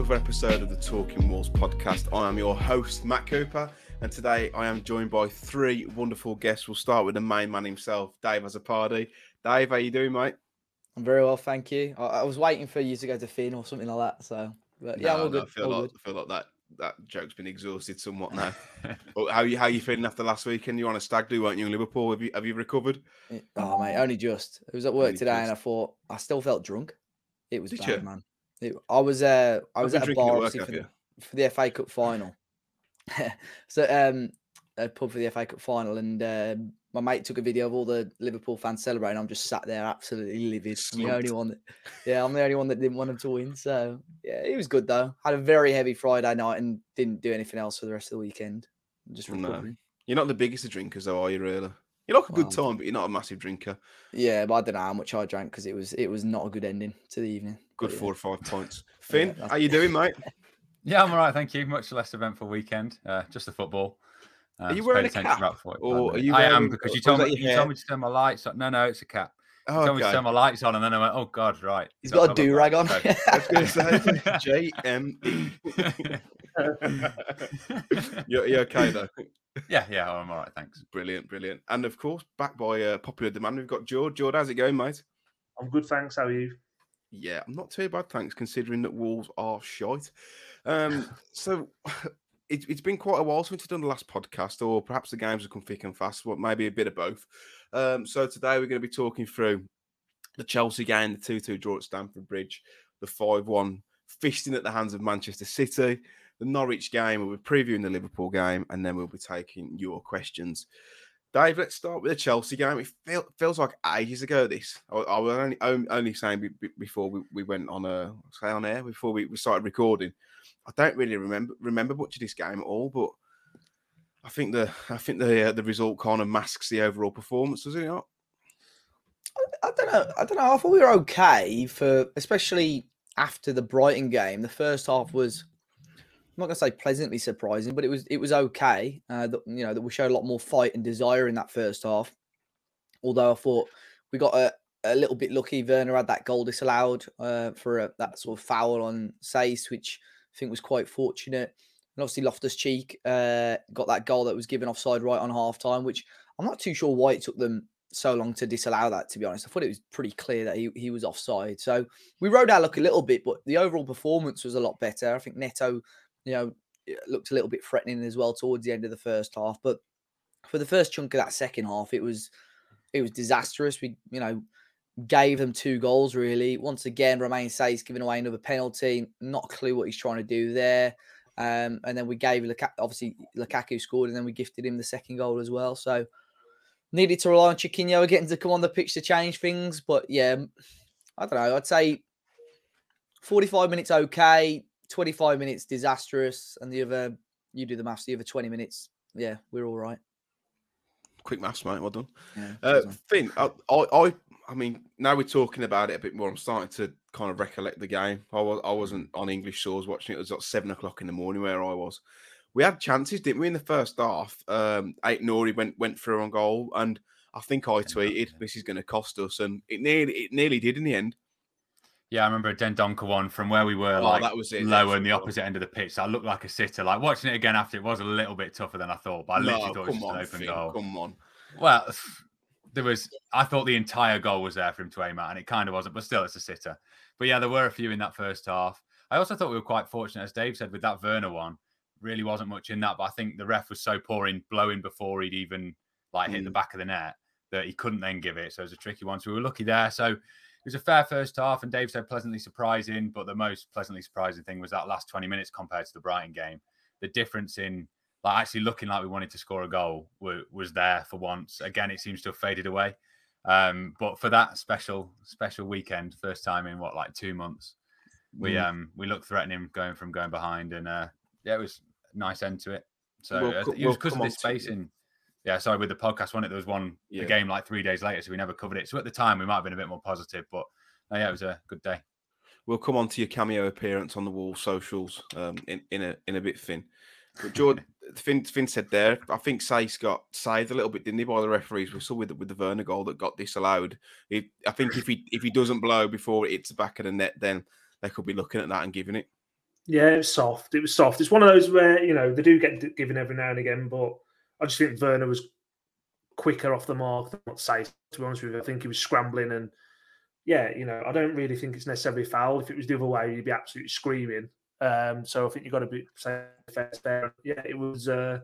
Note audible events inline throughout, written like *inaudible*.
another episode of the Talking Wolves podcast. I am your host, Matt Cooper, and today I am joined by three wonderful guests. We'll start with the main man himself, Dave Azzopardi. Dave, how you doing, mate? I'm very well, thank you. I, I was waiting for you to go to Finn or something like that. So, but yeah, No, I'm all good. I feel all like good. I feel like that that joke's been exhausted somewhat now. *laughs* But how you how you feeling after last weekend? You were on a stag do, weren't you, in Liverpool? Have you have you recovered? Eh, oh mate, only just. It was at work Only today, and I thought I still felt drunk. It was Did bad, you? man. It, I was uh, I I've was at a bar at for the, for the FA Cup final. *laughs* so um, a pub for the FA Cup final, and uh, my mate took a video of all the Liverpool fans celebrating. I'm just sat there absolutely livid. I'm the only one that, yeah, I'm the only one that didn't want them to win. So yeah, it was good though. Had a very heavy Friday night and didn't do anything else for the rest of the weekend. Just No. You're not the biggest of drinkers, though, are you? Really? You like a good Well, time, but you're not a massive drinker. Yeah, but I don't know how much I drank because it was it was not a good ending to the evening. Good But yeah. four or five points. *laughs* Finn, that's- how you doing, mate? Yeah, I'm all right, thank you. Much less eventful weekend. Uh, just the football. Uh, Are you wearing a attention cap, for about 45 or are minutes. you I am because you told me you hair? told me to turn my lights on. No, no, it's a cap. You Oh, told me to okay. turn my lights on, and then I went, "Oh God, right." He's That's got a how I do rag on. like. I was going to say JME. *laughs* *laughs* you're, you're okay though. yeah, yeah, I'm all right, thanks. Brilliant, brilliant. And of course, back by uh, popular demand, we've got George. George, how's it going, mate? I'm good, thanks. How are you? Yeah, I'm not too bad, thanks, considering that Wolves are shite. Um, *laughs* so *sighs* it, it's been quite a while since we've done the last podcast, or perhaps the games have come thick and fast, but maybe a bit of both. Um, so today we're going to be talking through the Chelsea game, the 2 2 draw at Stamford Bridge, the 5 1 fisting at the hands of Manchester City, the Norwich game, we'll be previewing the Liverpool game, and then we'll be taking your questions. Dave, let's start with the Chelsea game. It feel, feels like ages ago. This I, I was only only saying be, be- before we, we went on a say on air before we, we started recording. I don't really remember remember much of this game at all, but I think the I think the uh, the result kind of masks the overall performance, does it not? I don't know. I don't know. I thought we were okay for, especially after the Brighton game. The first half was, I'm not gonna say pleasantly surprising, but it was it was okay. Uh, that, you know that we showed a lot more fight and desire in that first half. Although I thought we got a, a little bit lucky. Werner had that goal disallowed uh, for a, that sort of foul on Saïss, which I think was quite fortunate. And obviously Loftus Cheek uh, got that goal that was given offside right on half time, which I'm not too sure why it took them so long to disallow that. To be honest, I thought it was pretty clear that he, he was offside. So we rode our luck a little bit, but the overall performance was a lot better. I think Neto, you know, looked a little bit threatening as well towards the end of the first half. But for the first chunk of that second half, it was it was disastrous. We you know gave them two goals really. Once again, Romain Saïss giving away another penalty. Not a clue what he's trying to do there. Um, and then we gave Lukaku, obviously Lukaku scored, and then we gifted him the second goal as well. So needed to rely on Chiquinho getting to come on the pitch to change things. But yeah, I don't know. I'd say 45 minutes okay, 25 minutes disastrous, and the other, you do the maths, the other 20 minutes, yeah, we're all right. Quick maths, mate. Well done. Yeah, Uh. Finn, I, I, I mean, now we're talking about it a bit more. I'm starting to kind of recollect the game. I was, I wasn't on English shores watching it. It was like seven o'clock in the morning where I was. We had chances, didn't we, in the first half? Um, eight Nori went went through on goal, and I think I tweeted, "This is going to cost us," and it nearly, it nearly did in the end. Yeah, I remember a Dendoncker one from where we were, Oh, like that was it, lower in the opposite end of the pitch. So I looked like a sitter. Like watching it again after it was a little bit tougher than I thought, but I literally No, thought it was on, an open Finn, goal. come on. Well, there was. I thought the entire goal was there for him to aim at, and it kind of wasn't. But still, it's a sitter. But yeah, there were a few in that first half. I also thought we were quite fortunate, as Dave said, with that Werner one. Really wasn't much in that, but I think the ref was so poor in blowing before he'd even like hit the Mm. back of the net that he couldn't then give it. So it was a tricky one. So we were lucky there. So it was a fair first half, and Dave said pleasantly surprising. But the most pleasantly surprising thing was that last 20 minutes compared to the Brighton game. The difference in like actually looking like we wanted to score a goal wa- was there for once. Again, it seems to have faded away. Um, but for that special special weekend, first time in what like two months, we Mm. um we looked threatening going from going behind, and uh, yeah, it was a nice end to it. So We'll uh, it we'll was because come of this to spacing. Yeah, sorry, with the podcast, one it there was one Yeah. a game like three days later, so we never covered it. So at the time, we might have been a bit more positive, but uh, yeah, it was a good day. We'll come on to your cameo appearance on the wall socials um, in, in a in a bit, Finn. But George, *laughs* Finn, Finn said there, I think Saïss got saved a little bit, didn't he, by the referees? We saw with the, with the Werner goal that got disallowed. It, I think if he if he doesn't blow before it hits the back of the net, then they could be looking at that and giving it. Yeah, it was soft. It was soft. It's one of those where you know they do get given every now and again, but I just think Werner was quicker off the mark than what Saïss. To be honest with you, I think he was scrambling and yeah, you know, I don't really think it's necessarily foul. If it was the other way, you'd be absolutely screaming. Um, so I think you've got to be fair. Yeah, it was. Uh,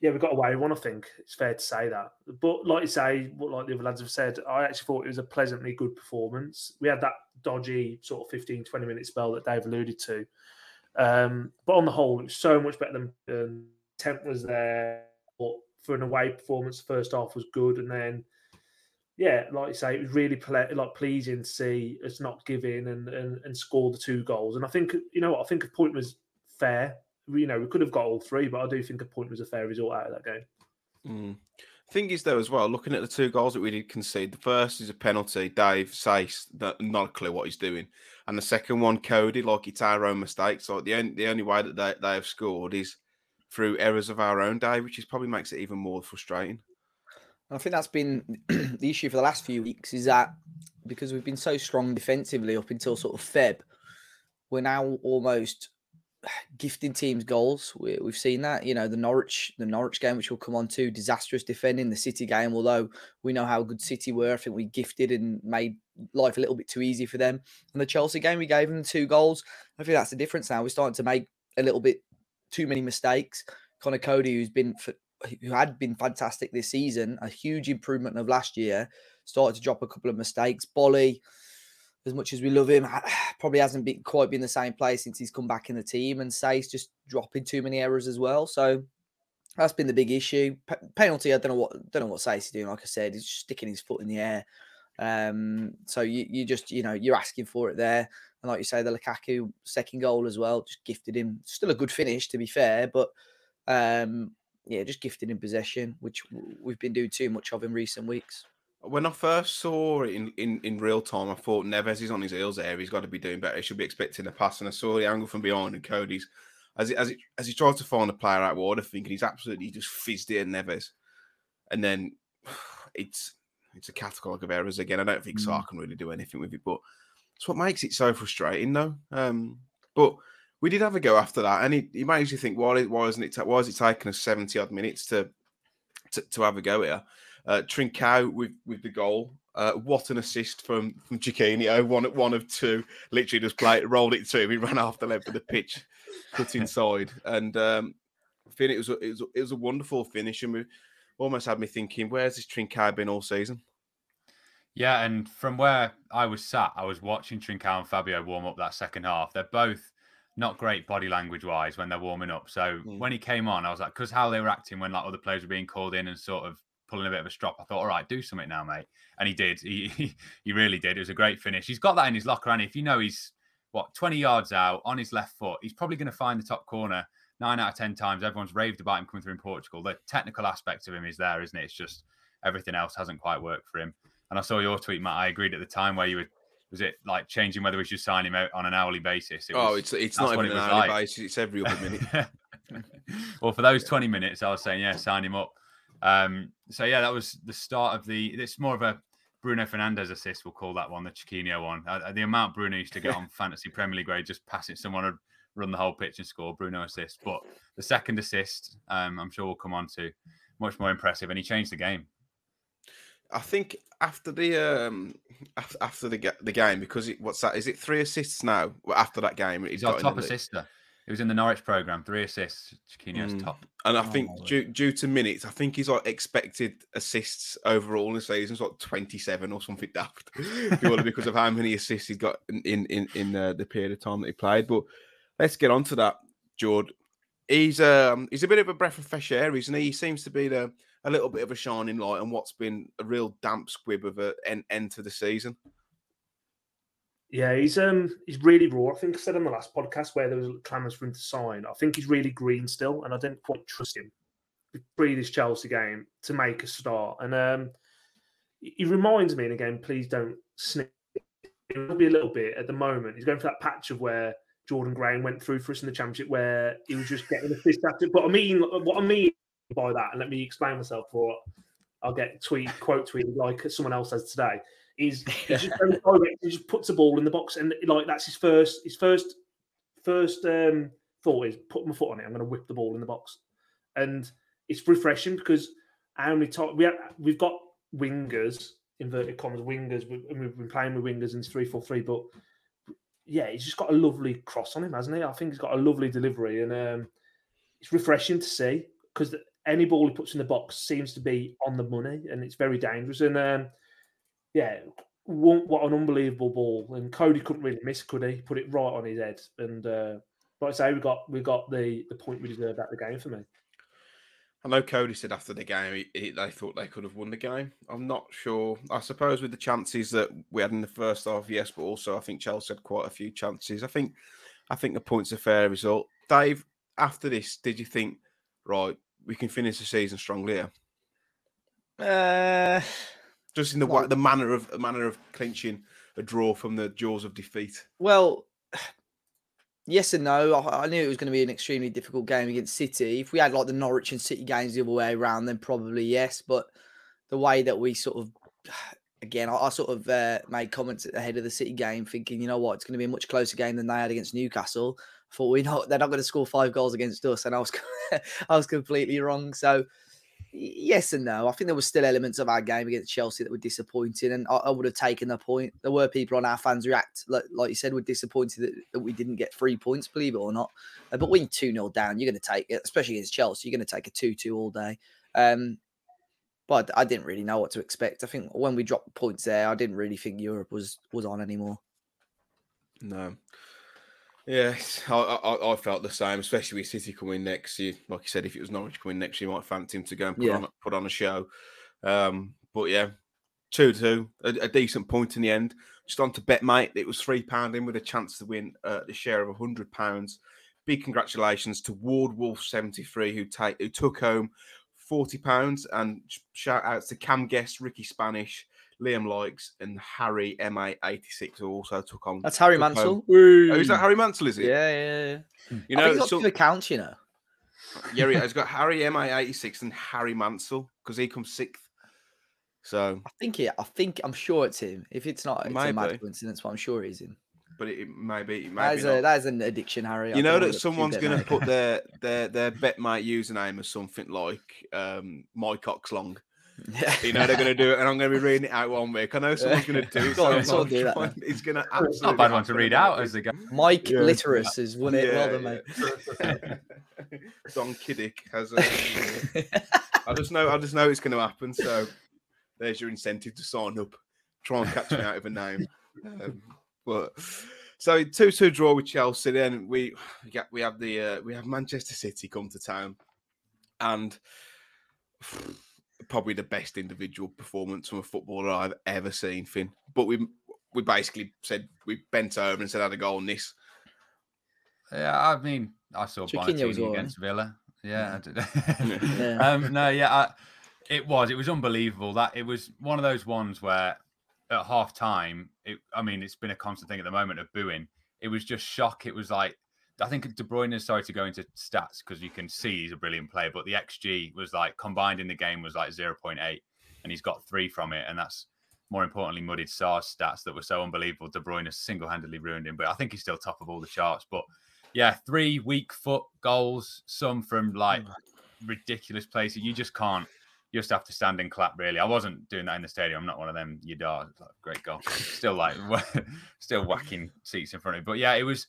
yeah, we got away one. I think it's fair to say that. But like you say, what like the other lads have said, I actually thought it was a pleasantly good performance. We had that dodgy sort of 15, 20 minute spell that Dave alluded to. Um, but on the whole, it was so much better than um, temp was there. But for an away performance, first half was good, and then yeah, like you say, it was really ple- like pleasing to see us not give in and, and and score the two goals. And I think you know what I think a point was fair. You know, we could have got all three, but I do think a point was a fair result out of that game. Mm. Thing is, though, as well, looking at the two goals that we did concede, the first is a penalty. Dave says that not a clue what he's doing, and the second one, Coady, like it's our own mistake. So the only the only way that they, they have scored is through errors of our own, Dave, which is probably makes it even more frustrating. I think that's been *clears throat* the issue for the last few weeks is that because we've been so strong defensively up until sort of Feb, we're now almost *sighs* gifting teams goals. We, have seen that, you know, the Norwich, the Norwich game, which we'll come on to, disastrous defending. The City game, although we know how good City were, I think we gifted and made life a little bit too easy for them. And the Chelsea game, we gave them two goals. I think that's the difference now. We're starting to make a little bit too many mistakes. Conor Coady, who's been for, who had been fantastic this season, a huge improvement of last year, started to drop a couple of mistakes. Bolly, as much as we love him, *sighs* probably hasn't been quite been the same place since he's come back in the team. And Saïss just dropping too many errors as well. So that's been the big issue. P- penalty, I don't know what don't know what is doing. Like I said, he's just sticking his foot in the air. Um, so you you just you know you're asking for it there. And like you say, the Lukaku second goal as well, just gifted him. Still a good finish, to be fair, but um, yeah, just gifted in possession, which we've been doing too much of in recent weeks. When I first saw it in, in, in real time, I thought Neves is on his heels there. He's got to be doing better. He should be expecting a pass. And I saw the angle from behind, and Coady's as it, as it, as he tried to find a player out wide, I think he's absolutely just fizzed it at Neves. And then *sighs* it's it's a catalogue of errors again. I don't think mm. Sá can really do anything with it, but it's what makes it so frustrating, though. Um, but we did have a go after that, and it makes you think, why, why isn't it? Why is it taking us seventy odd minutes to to, to have a go here? Uh, Trincao with with the goal. Uh, what an assist from from Chiquinho, one one of two. Literally just played, rolled it to him. He ran off the length of the pitch, cut inside, *laughs* and um, I think it was a, it was a, it was a wonderful finish, and we almost had me thinking, where's this Trincao been all season? Yeah, and from where I was sat, I was watching Trincao and Fabio warm up that second half. They're both not great body language wise when they're warming up. So mm. when he came on, I was like, because how they were acting when like other players were being called in and sort of pulling a bit of a strop, I thought, all right, do something now, mate. And he did. He *laughs* he, he really did. It was a great finish. He's got that in his locker, and if you know he's what 20 yards out on his left foot, he's probably going to find the top corner nine out of ten times. Everyone's raved about him coming through in Portugal. The technical aspect of him is there, isn't it? It's just everything else hasn't quite worked for him. And I saw your tweet, Matt. I agreed at the time where you were was it like changing whether we should sign him out on an hourly basis? It oh, was, oh, it's it's not even an hourly like. basis; it's every other minute. *laughs* well, for those twenty minutes, I was saying, yeah, sign him up. Um, so yeah, that was the start of the. It's more of a Bruno Fernandes assist. We'll call that one the Chiquinho one. Uh, the amount Bruno used to get *laughs* on fantasy Premier League, where just passing someone would run the whole pitch and score. Bruno assist, but the second assist, um, I'm sure we'll come on to, much more impressive, and he changed the game. I think after the um after the the game because it, what's that? Is it three assists now? After that game, he's, our top assister. He was in the Norwich program, three assists. Chiquinho's mm. top, and I think oh, due, due to minutes, I think he's like expected assists overall in the season, like twenty seven or something *laughs* daft, purely because of how many assists he's got in in in uh, the period of time that he played. But let's get on to that, Jord. He's um he's a bit of a breath of fresh air, isn't he? He seems to be the a little bit of a shining light on what's been a real damp squib of an end, end to the season. Yeah, he's um he's really raw. I think I said on the last podcast where there was clamours for him to sign. I think he's really green still, and I didn't quite trust him pre this Chelsea game to make a start. And um he reminds me, and again, please don't snip. It will be a little bit at the moment. He's going for that patch of where Jordan Graham went through for us in the championship, where he was just getting assist after. But I mean, what I mean by that, and let me explain myself for I'll get tweet quote tweeted like someone else says today. Is *laughs* he just, he just puts a ball in the box and like that's his first his first first um, thought is put my foot on it. I'm going to whip the ball in the box, and it's refreshing because how many times we have, we've got wingers inverted commas wingers, and we've been playing with wingers in three four three, but yeah, he's just got a lovely cross on him, hasn't he? I think he's got a lovely delivery, and um, it's refreshing to see because any ball he puts in the box seems to be on the money, and it's very dangerous. And um, yeah, what, an unbelievable ball! And Coady couldn't really miss, could he? Put it right on his head, and uh, like I say, we got we got the the point we deserved at the game for me. I know Coady said after the game he, he, they thought they could have won the game. I'm not sure. I suppose with the chances that we had in the first half, yes, but also I think Chelsea had quite a few chances. I think I think the point's a fair result. Dave, after this, did you think right we can finish the season strongly here? Uh, just in the well, the manner of manner of clinching a draw from the jaws of defeat. Well, yes and no. I, I, knew it was going to be an extremely difficult game against City. If we had like the Norwich and City games the other way around, then probably yes. But the way that we sort of, *sighs* again, I, I sort of uh, made comments ahead of the City game, thinking, you know what, it's going to be a much closer game than they had against Newcastle. Thought we know they're not going to score five goals against us, and I was *laughs* I was completely wrong. So yes and no. I think there were still elements of our game against Chelsea that were disappointing, and I, I would have taken the point. There were people on our fans react, like, like you said, were disappointed that, that, we didn't get three points, believe it or not. Uh, but when 2 0 down, you're going to take it, especially against Chelsea, you're going to take a 2 2 all day. Um, but I didn't really know what to expect. I think when we dropped points there, I didn't really think Europe was was on anymore. No. Yeah, I, I, I, felt the same, especially with City coming next. You, like you said, if it was Norwich coming next, year, you might fancy him to go and put, yeah. on, put on a show. Um, but yeah, 2 2, a, a, decent point in the end. Just on to bet, mate. It was £3 in with a chance to win uh, the share of £100. Big congratulations to Ward Wolf 73 who, take, who took home £40. And shout outs to Cam Guest, Ricky Spanish, Liam Likes, and Harry MA86 who also took on. That's Harry Mansell. Oh, is that Harry Mansell? Is it? Yeah, yeah, yeah. You know, got so, two accounts. You know. Yeah, he *laughs* has got Harry MA86 and Harry Mansell because he comes sixth. So I think yeah, I think I'm sure it's him. If it's not, it's maybe. a mad coincidence, but I'm sure he's in. But it, it may be. It may that, is a, that is an addiction, Harry. You know that someone's going to put their *laughs* their their betmate username as something like um, my cock's long. Yeah. You know they're going to do it, and I'm going to be reading it out one week. I know someone's going to do *laughs* it. so on, do that, *laughs* He's going to absolutely. Not a bad one to read out as they go. Mike yeah. Litterus has won it. Yeah, well done, mate. *laughs* Don Kiddick has. A, I just know. I just know it's going to happen. So there's your incentive to sign up. Try and catch me out of a name. Um, but so two two draw with Chelsea. Then we yeah, we have the uh, we have Manchester City come to town, and probably the best individual performance from a footballer I've ever seen, Finn. But we we basically said we bent over and said I had a goal on this. Yeah, I mean, I saw Bonatini well, against Villa. Yeah, *laughs* yeah. *laughs* um, no, yeah, I, it was. It was unbelievable. That it was one of those ones where at half time, it, I mean, it's been a constant thing at the moment of booing. It was just shock. It was like I think De Bruyne is sorry to go into stats because you can see he's a brilliant player, but the XG was like combined in the game was like 0.8 and he's got three from it. And that's more importantly, muddied Sá's stats that were so unbelievable. De Bruyne has single handedly ruined him, but I think he's still top of all the charts. But yeah, three weak foot goals, some from like mm. ridiculous places. You just can't, you just have to stand and clap, really. I wasn't doing that in the stadium. I'm not one of them, you Like, great goal. Still like, *laughs* still whacking seats in front of me. But yeah, it was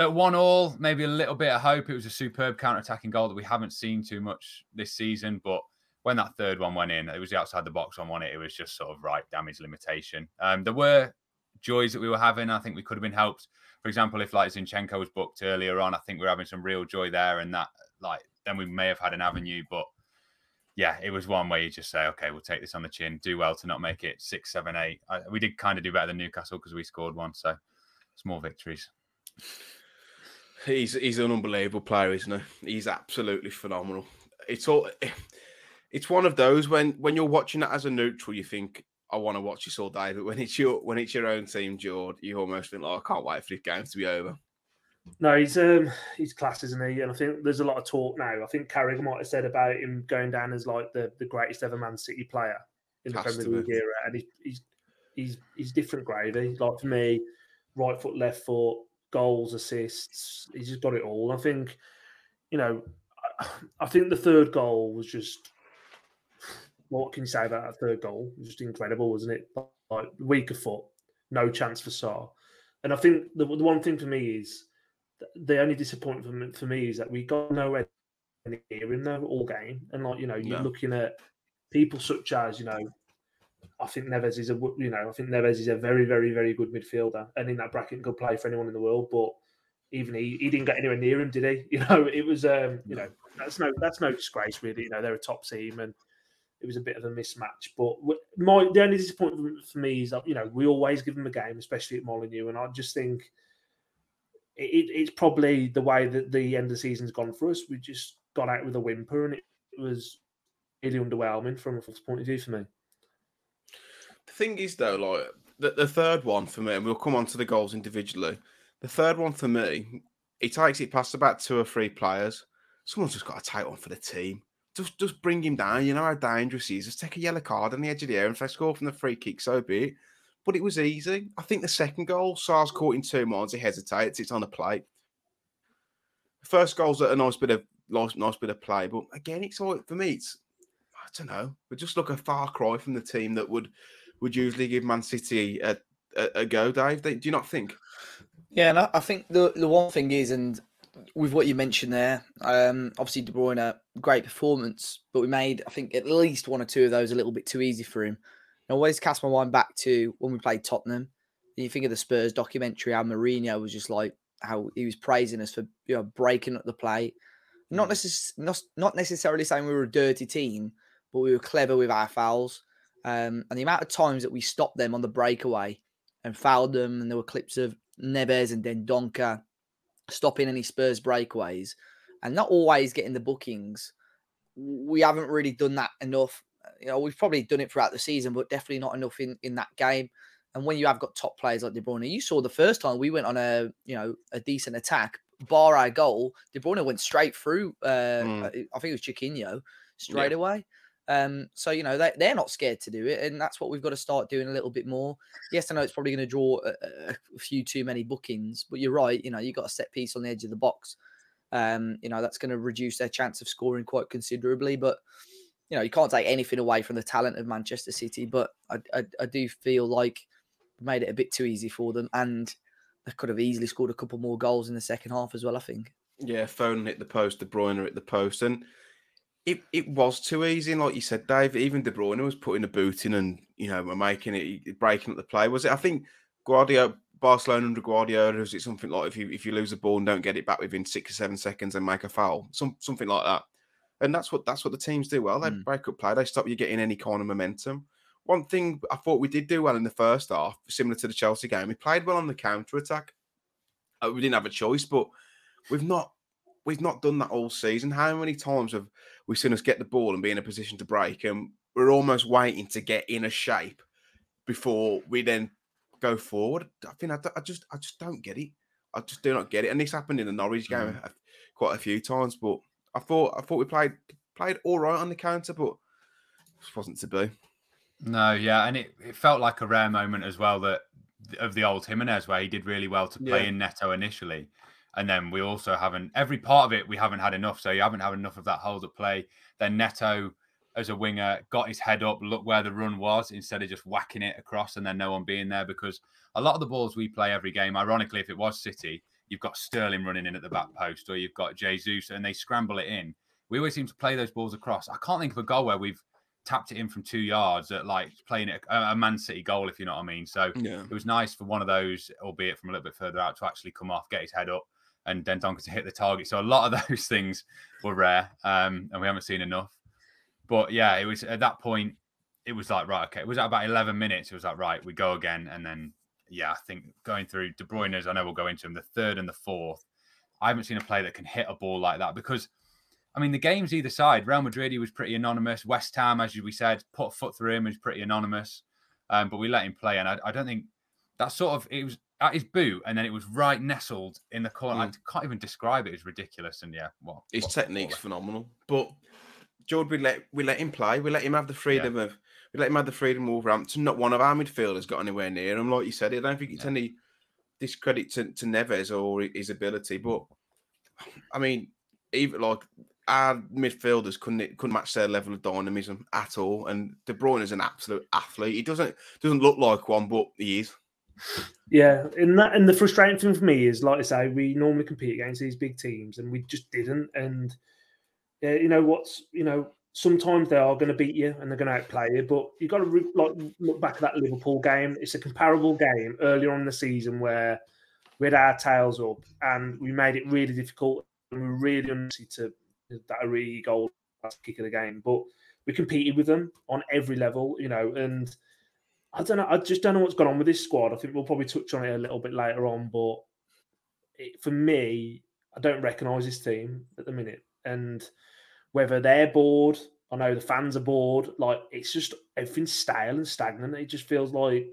at one all, maybe a little bit of hope. It was a superb counter-attacking goal that we haven't seen too much this season. But when that third one went in, it was the outside the box one on it. It was just sort of right damage limitation. Um, there were joys that we were having. I think we could have been helped. For example, if like Zinchenko was booked earlier on, I think we are having some real joy there, and that like then we may have had an avenue. But yeah, it was one where you just say, okay, we'll take this on the chin. Do well to not make it six, seven, eight. I, we did kind of do better than Newcastle because we scored one, so small victories. He's he's an unbelievable player, isn't he? He's absolutely phenomenal. It's all *sighs* it's one of those when when you're watching that as a neutral, you think I want to watch this all day, but when it's your when it's your own team, George, you almost think like I can't wait for this game to be over. No, he's um he's class, isn't he? And I think there's a lot of talk now. I think Carragher might have said about him going down as like the, the greatest ever Man City player in the Premier League era, and he, he's he's he's different gravy. Like for me, right foot, left foot, goals, assists. He's just got it all. I think, you know, I, I think the third goal was just. What can you say about that third goal? It was just incredible, wasn't it? Like weaker foot, no chance for Sá. And I think the, the one thing for me is the only disappointment for me is that we got nowhere near him though all game. And like you know, you're looking at people such as you know, I think Neves is a you know I think Neves is a very very very good midfielder, and in that bracket could play for anyone in the world. But even he, he didn't get anywhere near him, did he? *laughs* You know, it was um you know that's no that's no disgrace really. You know, they're a top team and. It was a bit of a mismatch, but my the only disappointment for me is that you know we always give them a game, especially at Molyneux, and I just think it, it- it's probably the way that the end of the season's gone for us. We just got out with a whimper, and it, was really underwhelming from a point of view for me. Thing is, though, like the, the third one for me, and we'll come on to the goals individually. The third one for me, he takes it past about two or three players. Someone's just got to take one for the team. Just, just bring him down. You know how dangerous he is. Just take a yellow card on the edge of the area, and if they score from the free kick, so be it. But it was easy. I think the second goal, Sars caught in two minds. He hesitates. It's on the plate. The first goal's a nice bit of nice, nice bit of play, but again, it's all for me. It's I don't know. We just look a far cry from the team that would would usually give Man City a, a, a go, Dave. Do you not think? Yeah, and I, I think the the one thing is, and with what you mentioned there, um, obviously De Bruyne, a great performance, but we made I think at least one or two of those a little bit too easy for him. I always cast my mind back to when we played Tottenham. You think of the Spurs documentary, how Mourinho was just like how he was praising us for you know breaking up the play, not necess- not not necessarily saying we were a dirty team, but we were clever with our fouls. Um, and the amount of times that we stopped them on the breakaway and fouled them, and there were clips of Neves and Dendoncker stopping any Spurs breakaways, and not always getting the bookings. We haven't really done that enough. You know, we've probably done it throughout the season, but definitely not enough in, in that game. And when you have got top players like De Bruyne, you saw the first time we went on a you know a decent attack, bar our goal, De Bruyne went straight through. Uh, Mm. I think it was Chiquinho straight away. Um, so you know they they're not scared to do it, and that's what we've got to start doing a little bit more. Yes, I know it's probably going to draw a, a- few too many bookings, but you're right. You know you got a set piece on the edge of the box. Um, you know that's going to reduce their chance of scoring quite considerably, but you know you can't take anything away from the talent of Manchester City. But I I, I do feel like made it a bit too easy for them, and they could have easily scored a couple more goals in the second half as well. I think. Yeah, phone hit the post, De Bruyne hit the post, and it, it was too easy. And like you said, Dave, even De Bruyne was putting a boot in and you know making it breaking up the play. Was it? I think Guardiola, Barcelona under Guardiola, was it something like if you if you lose the ball and don't get it back within six or seven seconds and make a foul, some something like that. And that's what that's what the teams do well. They Mm. break up play. They stop you getting any kind of momentum. One thing I thought we did do well in the first half, similar to the Chelsea game, we played well on the counter attack. Uh, we didn't have a choice, but we've not we've not done that all season. How many times have we seen us get the ball and be in a position to break, and we're almost waiting to get in a shape before we then go forward? I think I, I just I just don't get it. I just do not get it. And this happened in the Norwich game mm. a- quite a few times, but I thought I thought we played played all right on the counter, but it wasn't to be. No, yeah, and it, it felt like a rare moment as well that of the old Jimenez where he did really well to play Yeah. in Neto initially, and then we also haven't every part of it we haven't had enough. So you haven't had enough of that hold up play. Then Neto as a winger got his head up, look where the run was instead of just whacking it across and then no one being there because a lot of the balls we play every game, ironically, if it was City, you've got Sterling running in at the back post or you've got Jesus and they scramble it in. We always seem to play those balls across. I can't think of a goal where we've tapped it in from two yards at like playing it a, a Man City goal, if you know what I mean. So Yeah. it was nice for one of those, albeit from a little bit further out, to actually come off, get his head up, and Dendoncker to hit the target. So a lot of *laughs* those things were rare, um, and we haven't seen enough. But yeah, it was at that point, it was like right, okay. It was at about eleven minutes. It was like right, we go again, and then yeah, I think going through De Bruyne's, I know we'll go into him, the third and the fourth. I haven't seen a player that can hit a ball like that because I mean, the games either side. Real Madrid, he was pretty anonymous. West Ham, as we said, put foot through him, was pretty anonymous. Um, but we let him play, and I, I don't think that sort of it was at his boot, and then it was right nestled in the corner. Mm. I can't even describe it. It's ridiculous, and yeah, what His what technique's footballer. phenomenal. But George, we let we let him play. We let him have the freedom of we let him have the freedom of Wolverhampton. Not one of our midfielders got anywhere near him. Like you said, I don't think it's Yeah. any discredit to, to Neves or his ability, but I mean, even like our midfielders couldn't couldn't match their level of dynamism at all. And De Bruyne is an absolute athlete. He doesn't doesn't look like one, but he is. Yeah, and that and the frustrating thing for me is, like I say, we normally compete against these big teams, and we just didn't. And you know what's you know sometimes they are going to beat you and they're going to outplay you, but you've got to re- like look back at that Liverpool game. It's a comparable game earlier on in the season where we had our tails up and we made it really difficult and we were really unlucky to that really goal kick of the game. But we competed with them on every level, you know, and I don't know. I just don't know what's gone on with this squad. I think we'll probably touch on it a little bit later on, but it, for me, I don't recognise this team at the minute, and whether they're bored, I know the fans are bored. Like it's just everything's stale and stagnant. It just feels like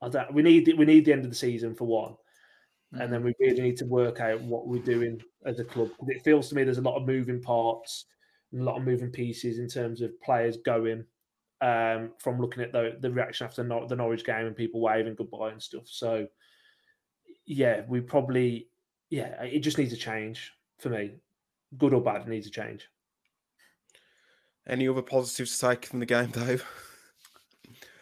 I don't. We need we need the end of the season for one, mm-hmm. and then we really need to work out what we're doing as a club. It feels to me there's a lot of moving parts, and a lot of moving pieces in terms of players going. Um, from looking at the the reaction after the, the Norwich game and people waving goodbye and stuff. So, yeah, we probably yeah, it just needs a change for me, good or bad. It needs a change. Any other positives to take from the game, Dave?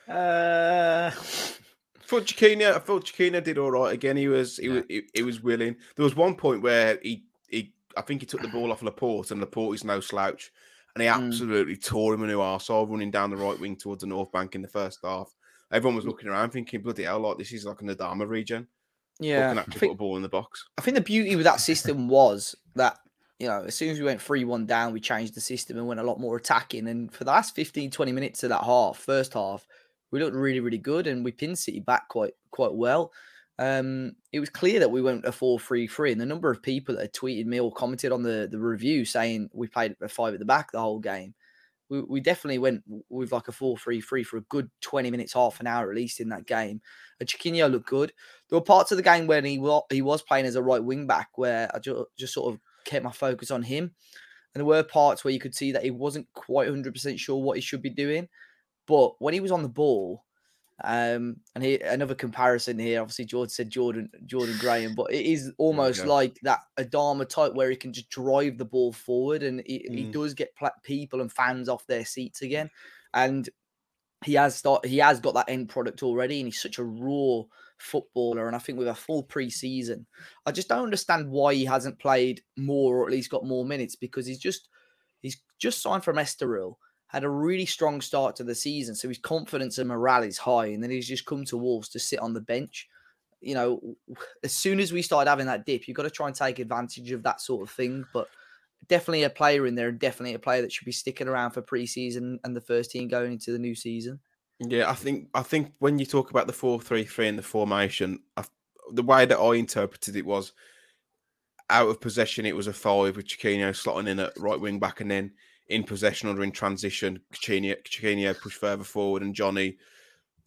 Uh, I thought Chiquinho, I thought Chiquinho did all right again. He was, he yeah. was, he, he, was willing. There was one point where he, he, I think he took the ball off Laporte, and Laporte is no slouch, and he hmm. absolutely mm. tore him a new arsehole running down the right wing towards the North Bank in the first half. Everyone was looking around thinking, bloody hell, like this is like an Adama region. Yeah, actually think, put a ball in the box. I think the beauty with that system was that you know, as soon as we went 3 1 down, we changed the system and went a lot more attacking. And for the last 15, 20 minutes of that half, first half, we looked really, really good and we pinned City back quite quite well. Um, it was clear that we went a 4 3 3. And the number of people that had tweeted me or commented on the, the review saying we played a five at the back the whole game, we, we definitely went with like a 4 3 3 for a good 20 minutes, half an hour at least in that game. And Chiquinho looked good. There were parts of the game when he, he was playing as a right wing back where I just, just sort of kept my focus on him. And there were parts where you could see that he wasn't quite 100% sure what he should be doing. But when he was on the ball, um, and he, another comparison here, obviously George said Jordan Jordan Graham, but it is *laughs* almost like that Adama type where he can just drive the ball forward and he, mm. he does get people and fans off their seats again. And he has start he has got that end product already, and he's such a raw footballer. And I think with a full preseason, I just don't understand why he hasn't played more or at least got more minutes because he's just he's just signed from Estoril, had a really strong start to the season, so his confidence and morale is high, and then he's just come to Wolves to sit on the bench. You know, as soon as we started having that dip, you've got to try and take advantage of that sort of thing. But definitely a player in there, and definitely a player that should be sticking around for preseason and the first team going into the new season. Yeah, I think I think when you talk about the four three three and the formation, I, the way that I interpreted it was out of possession, it was a five with Chiquinho slotting in at right wing back, and then in possession or in transition, Chiquinho, pushed further forward, and Johnny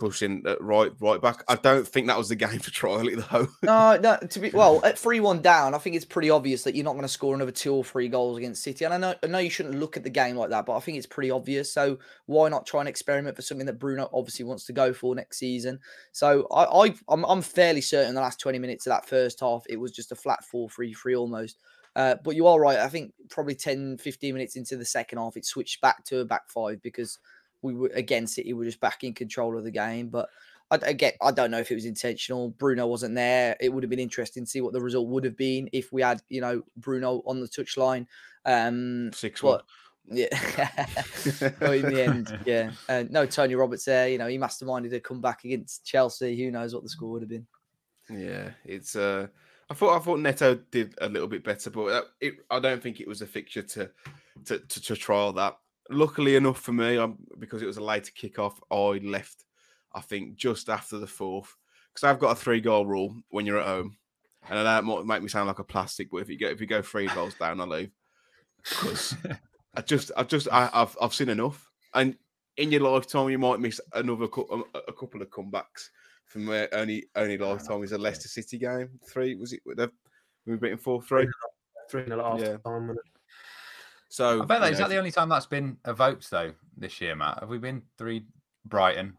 pushing uh, right right back. I don't think that was the *laughs* game for it though. no, no. To be well at three one down, I think it's pretty obvious that you're not going to score another two or three goals against City. And I know I know you shouldn't look at the game like that, but I think it's pretty obvious. So why not try and experiment for something that Bruno obviously wants to go for next season? So I, I I'm, I'm fairly certain the last 20 minutes of that first half it was just a flat 4-3-3 almost. Uh, but you are right. I think probably 10, 15 minutes into the second half, it switched back to a back five because we were against it. He was just back in control of the game. But I, again, I don't know if it was intentional. Bruno wasn't there. It would have been interesting to see what the result would have been if we had, you know, Bruno on the touchline. Um, Six one. Yeah. *laughs* in the end, *laughs* yeah. Uh, no, Tony Roberts there. You know, he masterminded a comeback against Chelsea. Who knows what the score would have been? Yeah, it's. uh I thought I thought Neto did a little bit better, but uh, it, I don't think it was a fixture to to to, to trial that luckily enough for me, I'm, because it was a later kickoff, I left. I think just after the fourth, because I've got a three goal rule when you're at home, and it might make me sound like a plastic, but if you go if you go three goals down, I leave. Because *laughs* I just I just I, have I've seen enough, and in your lifetime you might miss another um, a couple of comebacks from where only only lifetime is a Leicester City game. Three was it? We beaten four three. Three and a half yeah. time. So I bet that is that the only time that's been evoked though this year, Matt. Have we been three Brighton?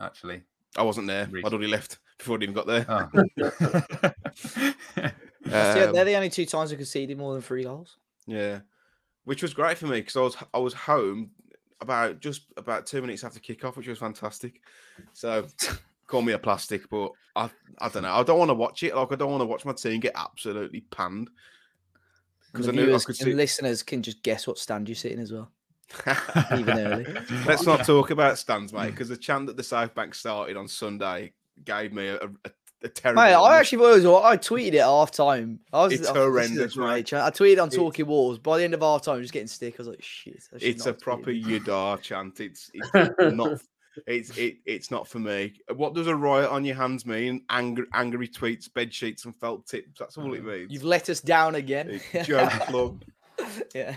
Actually, I wasn't there. Recently. I'd already left. *laughs* before it even got there. *laughs* Oh. yeah, Um, they're the only two times we conceded more than three goals. Yeah, which was great for me because I was I was home about just about two minutes after kickoff, which was fantastic. So *laughs* call me a plastic, but I I don't know. I don't want to watch it. Like I don't want to watch my team get absolutely panned because the I knew I could and see. listeners can just guess what stand you're sitting as well. *laughs* even early. Let's not talk about stands, mate, because the chant that the South Bank started on Sunday gave me a, a, a terrible. Mate, I actually was. I tweeted it at half time. I was It's I thought, this is a horrendous, mate. I tweeted on It's- Talking Wolves. By the end of half time, just getting stick. I was like, shit. It's a proper. Yudar chant. It's, *laughs* it's not. It's it, it's not for me. What does a riot on your hands mean? Angry, angry tweets, bed sheets, and felt tips. That's all it mm. means. You've let us down again. Joke club. *laughs* yeah.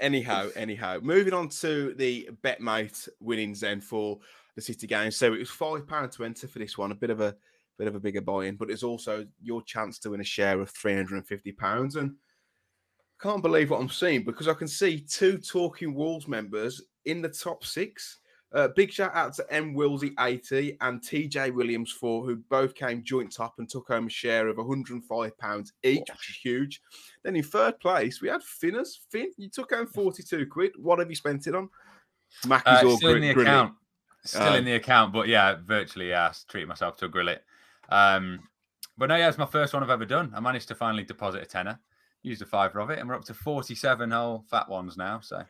Anyhow, anyhow, moving on to the betmate winnings then for the City game. So it was five pound to enter for this one. A bit of a bit of a bigger buy-in, but it's also your chance to win a share of three hundred and fifty pounds. And I can't believe what I'm seeing because I can see two Talking Wolves members in the top six. Uh, big shout out to M Willsey 80 and TJ Williams 4, who both came joint top and took home a share of £105 each, which is huge. Then in third place, we had Finners. Finn, you took home 42 quid. What have you spent it on? Mackie's is Uh, all still in the grilling. account. Still Uh, in the account, but yeah, virtually yeah, treat myself to a grill it. Um, but no, yeah, it's my first one I've ever done. I managed to finally deposit a tenner, used a fiver of it, and we're up to forty-seven whole fat ones now. So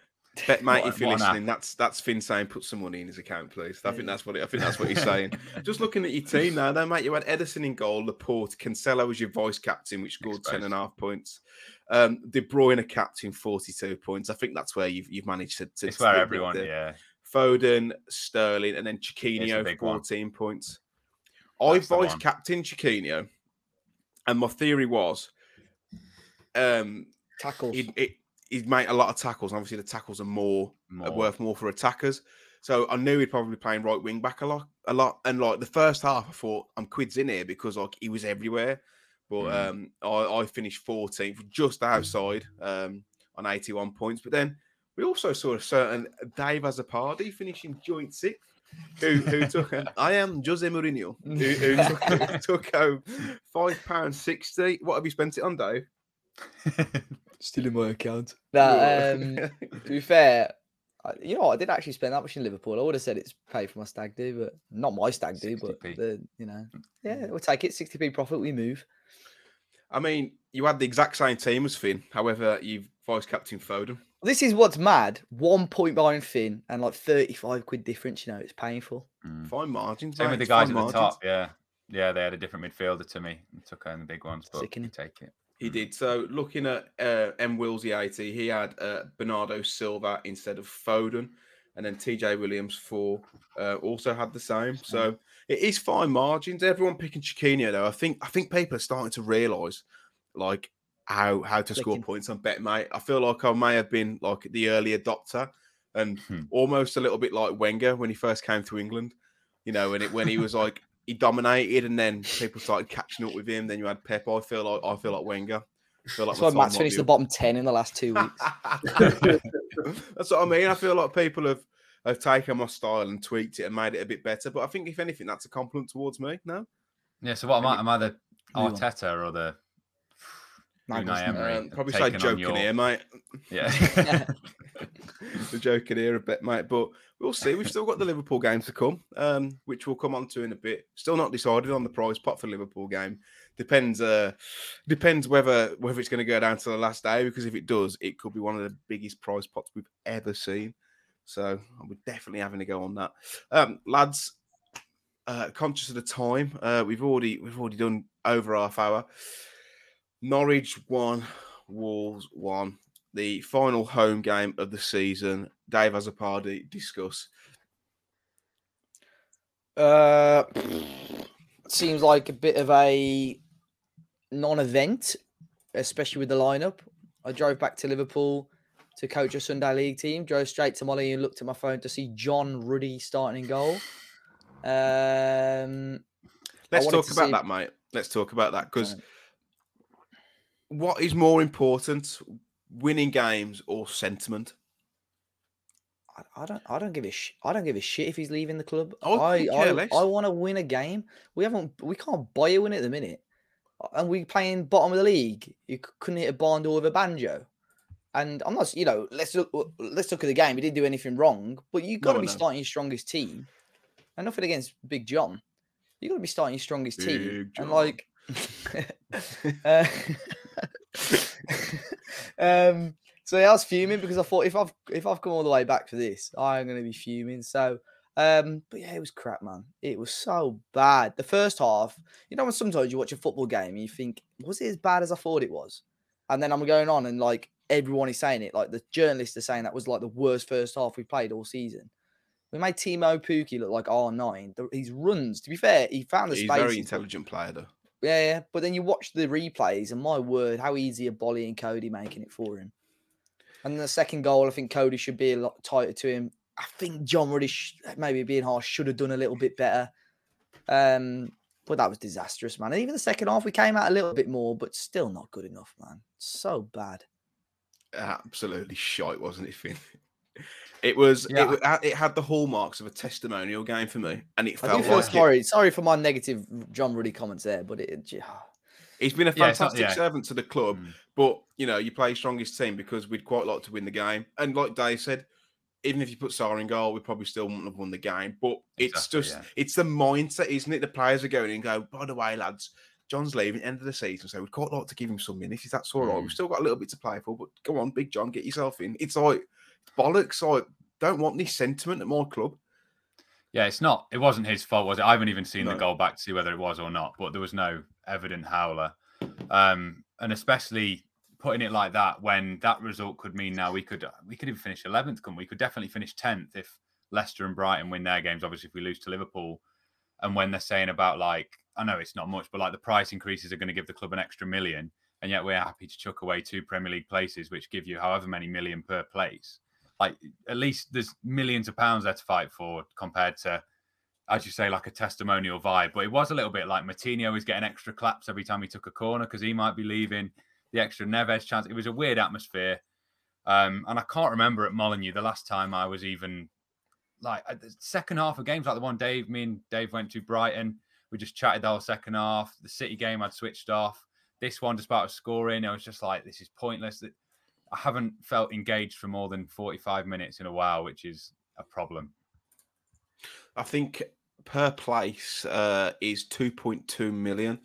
Bet mate, if you're listening, that's that's Finn saying put some money in his account, please. I think that's what it, I think that's what he's saying. *laughs* Just looking at your team now, though, mate. You had Ederson in goal, Laporte, Cancelo was your vice captain, which scored ten Exposed. and a half points. Um, De Bruyne a captain, forty-two points. I think that's where you've you've managed to. to it's where everyone, the- yeah, Foden, Sterling, and then It's Chiquinho big one. fourteen points. I That's the vice captain Chiquinho, and my theory was, um, Tackles. he'd, it, he'd make a lot of tackles. And obviously, the tackles are more are worth more for attackers. So I knew he'd probably be playing right wing back a lot, a lot. And like the first half, I thought I'm quids in here because like he was everywhere. But Mm. um, I, I finished 14th, just outside um, on 81 points. But then we also saw a certain Dave Azzopardi finishing joint sixth. Who, who *laughs* took? A, I am Jose Mourinho. Who, who *laughs* took, who took home five pounds sixty? What have you spent it on, Dave? *laughs* Still in my account. Nah, um, *laughs* to be fair, I, you know what? I didn't actually spend that much in Liverpool. I would have said it's paid for my stag do, but not my stag do, but 60p. the you know, yeah, we'll take it. 60p profit, we move. I mean, you had the exact same team as Finn. However, you've vice captain Foden. This is what's mad. One point behind Finn and like 35 quid difference. You know, it's painful. Mm. Fine margins. Same mate, with the guys fine at the top. Yeah, yeah, they had a different midfielder to me and took home the big ones, but Sickening. you take it. He did. So looking at uh, M. Willsey 80, he had uh, Bernardo Silva instead of Foden. And then TJ Williams 4 uh, also had the same. So it is fine margins. Everyone picking Chiquinho, though. I think I think people are starting to realise like how how to score points on bet, mate. I feel like I may have been like the early adopter and Hmm. almost a little bit like Wenger when he first came to England. You know, when it when he was like he dominated and then people started catching up with him. Then you had Pep. I feel like I feel like Wenger. I feel like That's my Matt's finished the bottom 10 in the last two weeks. *laughs* That's what I mean. I feel like people have have taken my style and tweaked it and made it a bit better. But I think if anything, that's a compliment towards me. No, Yeah. So what am I? Am I the Who? Arteta or the Unai Emery? um, probably say joking your- here, mate. Yeah. *laughs* *laughs* *laughs* the joking here a bit, mate. But we'll see. We've still got the Liverpool game to come, um, which we'll come on to in a bit. Still not decided on the prize pot for Liverpool game. Depends. Uh, depends whether whether it's going to go down to the last day. Because if it does, it could be one of the biggest prize pots we've ever seen. So we're definitely having to go on that, um, lads. Uh, conscious of the time, uh, we've already we've already done over half hour. Norwich one, Wolves one. The final home game of the season. Dave Azzopardi discuss. Uh, seems like a bit of a non-event, especially with the lineup. I drove back to Liverpool to coach a Sunday League team. Drove straight to Molly and looked at my phone to see John Ruddy starting in goal. Um, Let's talk about see- that, mate. Let's talk about that because Right. what is more important, winning games or sentiment? I, I don't. I don't give a. Sh- I don't give a shit if he's leaving the club. I I. I. I want to win a game. We haven't. We can't buy a win at the minute, and we're playing bottom of the league. You couldn't hit a barn door with a banjo. And I'm not. You know. Let's look. Let's look at the game. He didn't do anything wrong, but you got to No, be no. starting your strongest team. And nothing against Big John. You got to be starting your strongest team. Big And like. *laughs* uh, *laughs* um. So yeah, I was fuming because I thought if I've if I've come all the way back for this, I'm going to be fuming. So, um, but yeah, it was crap, man. It was so bad. The first half, you know, when sometimes you watch a football game and you think, was it as bad as I thought it was? And then I'm going on and like everyone is saying it, like the journalists are saying that was like the worst first half we played all season. We made Teemu Pukki look like R9. The- His runs, to be fair, he found the space. He's a very intelligent player, though. Yeah, yeah. But then you watch the replays, and my word, how easy are Bolly and Coady making it for him. And the second goal, I think Coady should be a lot tighter to him. I think John sh- maybe being harsh, should have done a little bit better. Um, but that was disastrous, man. And even the second half, we came out a little bit more, but still not good enough, man. So bad. Absolutely shite, wasn't it, Finn? *laughs* It was. Yeah. It, it had the hallmarks of a testimonial game for me, and it I felt do feel like it. sorry. Sorry for my negative John Ruddy comments there, but it. j- He's been a Yeah, not- fantastic yeah. servant to the club, Mm. but you know, you play strongest team because we'd quite like to win the game. And like Dave said, even if you put Sá in goal, we probably still wouldn't have won the game. But it's Exactly, just yeah. it's the mindset, isn't it? The players are going in and go, by the way, lads, John's leaving end of the season, so we'd quite like to give him some minutes. If that's all right. Mm. We've still got a little bit to play for, but go on, Big John, get yourself in. It's like bollocks. I don't want this sentiment at my club. Yeah, it's not. It wasn't his fault, was it? I haven't even seen the goal back to see whether it was or not. But there was no evident howler, um, and especially putting it like that when that result could mean now we could we could even finish eleventh. Couldn't we? we? Could definitely finish tenth if Leicester and Brighton win their games. Obviously, if we lose to Liverpool, and when they're saying about like I know it's not much, but like the price increases are going to give the club an extra million, and yet we're happy to chuck away two Premier League places, which give you however many million per place. Like at least there's millions of pounds there to fight for compared to, as you say, like a testimonial vibe. But it was a little bit like Moutinho is getting extra claps every time he took a corner because he might be leaving. The extra Neves chance. It was a weird atmosphere. Um, and I can't remember at Molineux the last time I was even like the second half of games like the one Dave, me and Dave went to Brighton. We just chatted the whole second half. The City game I'd switched off. This one, despite scoring, I was just like, this is pointless. I haven't felt engaged for more than 45 minutes in a while, which is a problem. I think per place uh, is two point two million.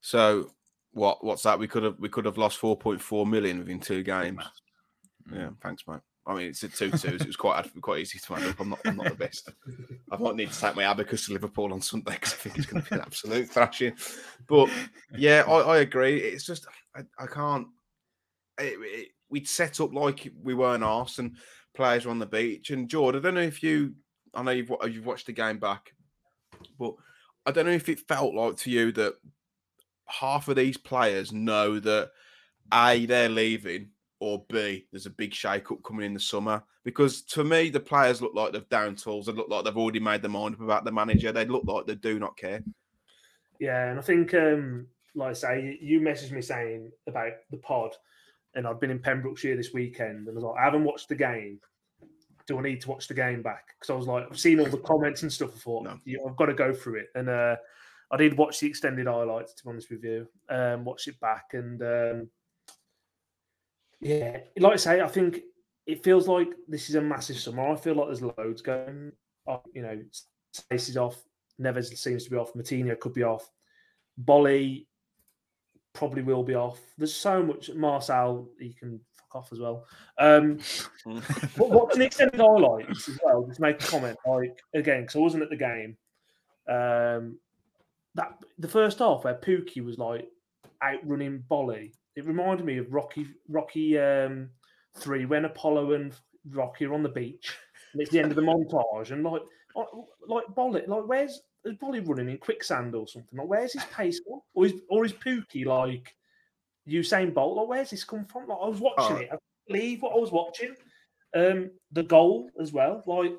So what? What's that? We could have we could have lost four point four million within two games. Yeah, thanks, mate. I mean, it's a two twos. it was quite *laughs* quite easy to add up. I'm not I'm not the best. I might need to take my abacus to Liverpool on Sunday because I think it's going to be an absolute thrashing. But yeah, I, I agree. It's just I, I can't. It, it, we'd set up like we weren't arse and players were on the beach. And George, I don't know if you, I know you've you've watched the game back, but I don't know if it felt like to you that half of these players know that a they're leaving or b there's a big shake up coming in the summer. Because to me, the players look like they've down tools. They look like they've already made their mind up about the manager. They look like they do not care. Yeah, and I think, um, like I say, you messaged me saying about the pod, and I've been in Pembrokeshire this weekend, and I was like, I haven't watched the game. Do I need to watch the game back? Because I was like, I've seen all the comments and stuff. I thought, No. yeah, I've got to go through it, and uh, I did watch the extended highlights. To be honest with you, um, watch it back, and um, yeah, like I say, I think it feels like this is a massive summer. I feel like there's loads going. on. You know, Saïss is off. Neves seems to be off. Moutinho could be off. Bolly probably will be off. There's so much. Marçal, he can fuck off as well. Um, but watching the extended highlights as well, just make a comment. Like again, because I wasn't at the game. Um, that the first half where Pukki was like outrunning Bolly, it reminded me of Rocky Rocky um, three when Apollo and Rocky are on the beach, and it's the end of the montage, and like like- like Bolly, like where's is Bolly running in quicksand or something? Like where's his pace, or is or is Pukki like Usain Bolt? Like where's this come from? Like I was watching Oh. it, I believe what I was watching. Um, the goal as well, like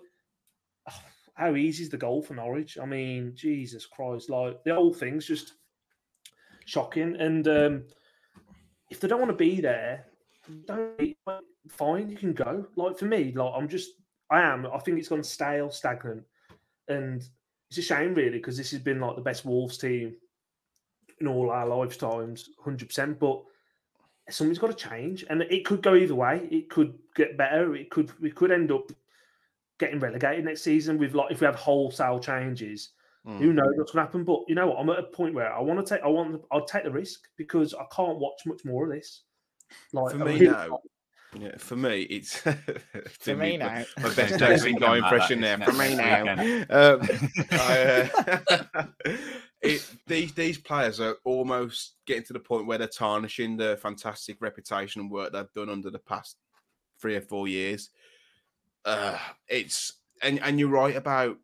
how easy is the goal for Norwich? I mean, Jesus Christ, like the whole thing's just shocking. And um, if they don't want to be there, don't be, fine, you can go. Like for me, like I'm just, I I am. I think it's gone stale, stagnant, and it's a shame really because this has been like the best Wolves team in all our lifetimes, hundred percent. But something's got to change, and it could go either way. It could get better. It could we could end up getting relegated next season with like if we have wholesale changes. Mm. Who knows what's going to happen? But you know what? I'm at a point where I want to take. I want. I'll take the risk because I can't watch much more of this. Like For me now. Yeah, for me, it's *laughs* For me now. My best Yeah, Jason Guy impression there. For me now. Um, I, uh, *laughs* it, these these players are almost getting to the point where they're tarnishing the fantastic reputation and work they've done under the past three or four years. Uh, it's and and you're right about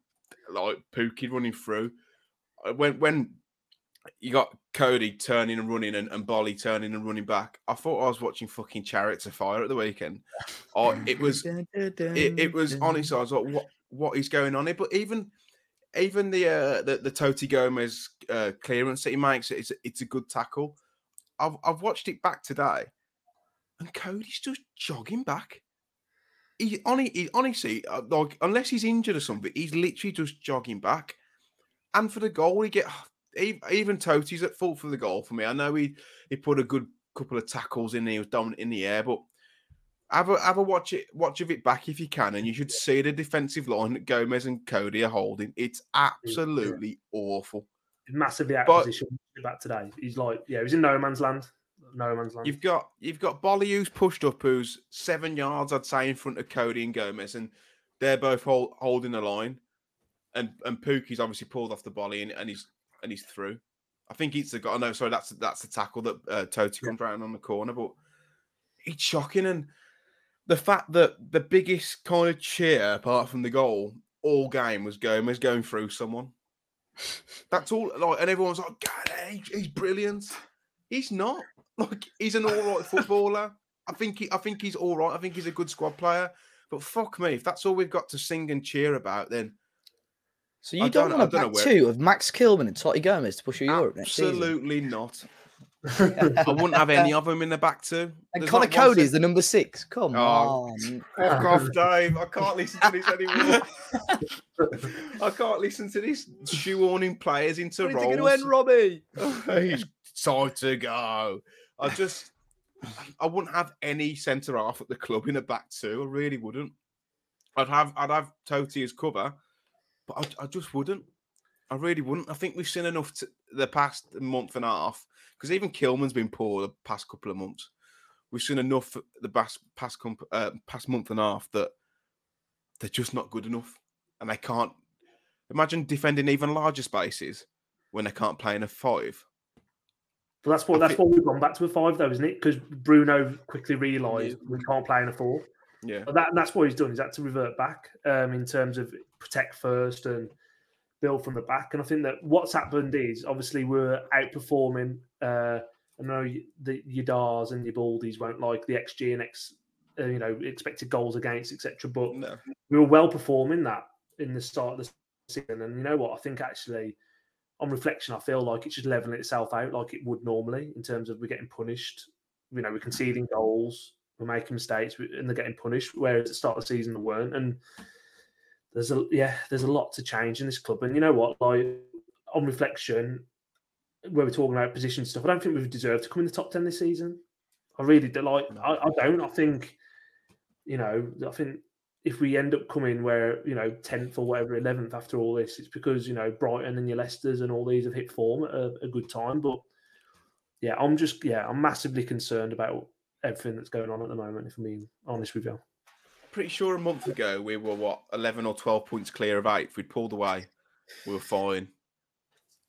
like Pukki running through Uh, when when you got Coady turning and running and, and Bolly turning and running back. I thought I was watching fucking Chariots of Fire at the weekend. Oh, it was it, it was honestly, I was like, what what is going on here? But even even the uh, the, the Toti Gomes uh, clearance that he makes, it's it's a good tackle. I've I've watched it back today, and Coady's just jogging back. He, hon- he honestly, uh, like unless he's injured or something, he's literally just jogging back. And for the goal, he get even Toti's at fault for the goal for me. I know he he put a good couple of tackles in. He was dominant in the air, but have a have a watch it watch of it back if you can, and you should see the defensive line that Gomes and Coady are holding. It's absolutely awful. massively out But- position back today. He's like, yeah, he's in no man's land. No man's land. You've got you've got Bolly who's pushed up, who's seven yards, I'd say, in front of Coady and Gomes, and they're both hold, holding the line. And and Pukki's obviously pulled off the volley and, and he's and he's through. I think it's the guy. No, sorry, that's that's the tackle that uh, Toti comes round on the corner, but it's shocking. And the fact that the biggest kind of cheer, apart from the goal, all game was Gomes going through someone. That's all. Like, and everyone's like, "God, he- he's brilliant." He's not. Like, he's an all right footballer. I think he, I think he's all right. I think he's a good squad player. But fuck me, if that's all we've got to sing and cheer about, then So you I don't, don't- want a back where- two of Max Kilman and Toti Gomes to push through Europe next season? absolutely not. *laughs* I wouldn't have any of them in the back two. And There's Conor not Coady is the number six. Come Oh, on. Fuck off, Dave. I can't listen to this anymore. *laughs* I can't listen to this shoehorning players into When is it roles. going to end, Robbie? *laughs* He's time to go. I just, I wouldn't have any centre half at the club in a back two. I really wouldn't. I'd have, I'd have Toti as cover, but I, I just wouldn't. I really wouldn't. I think we've seen enough to the past month and a half because even Kilman's been poor the past couple of months. We've seen enough the past past comp, uh, past month and a half that they're just not good enough, and they can't. Imagine defending even larger spaces when they can't play in a five. But that's what I that's think- why we've gone back to a five, though, isn't it? Because Bruno quickly realised we can't play in a four. Yeah. But that, that's what he's done. He's had to revert back um, in terms of protect first and build from the back. And I think that what's happened is obviously we're outperforming. Uh, I know the your Dars and your Baldies won't like the XG and X, uh, you know, expected goals against, etc. But No. we were well performing that in the start of the season. And you know what? I think actually, on reflection, I feel like it's just leveling itself out like it would normally in terms of we're getting punished. You know, we're conceding goals, we're making mistakes, and they're getting punished. Whereas at the start of the season, they weren't. And there's a yeah, there's a lot to change in this club. And you know what? Like on reflection, where we're talking about position stuff, I don't think we've deserved to come in the top ten this season. I really do. Like, I, I don't. I think, you know, I think if we end up coming where you know tenth or whatever, eleventh after all this, it's because you know Brighton and your Leicesters and all these have hit form at a, a good time. But yeah, I'm just yeah, I'm massively concerned about everything that's going on at the moment. If I'm being honest with you, Pretty sure a month ago we were what eleven or twelve points clear of eight. If we'd pulled away, we were fine.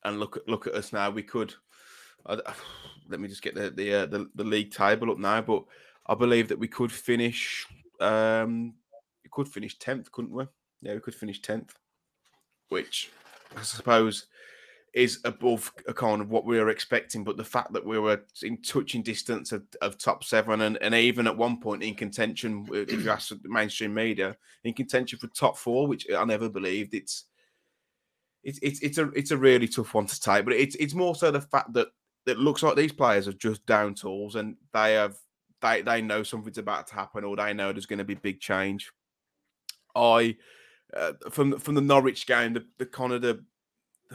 And look at look at us now. We could. I, *sighs* let me just get the the, uh, the the league table up now. But I believe that we could finish. Um, we could finish tenth, couldn't we? Yeah, we could finish tenth, which I suppose is above a kind of what we were expecting. But the fact that we were in touching distance of, of top seven and, and even at one point in contention, if you ask the mainstream media, in contention for top four, which I never believed. It's it's it's it's a it's a really tough one to take, but it's it's more so the fact that it looks like these players are just down tools and they have they they know something's about to happen or they know there's going to be big change. I uh, from from the Norwich game, the, the kind of the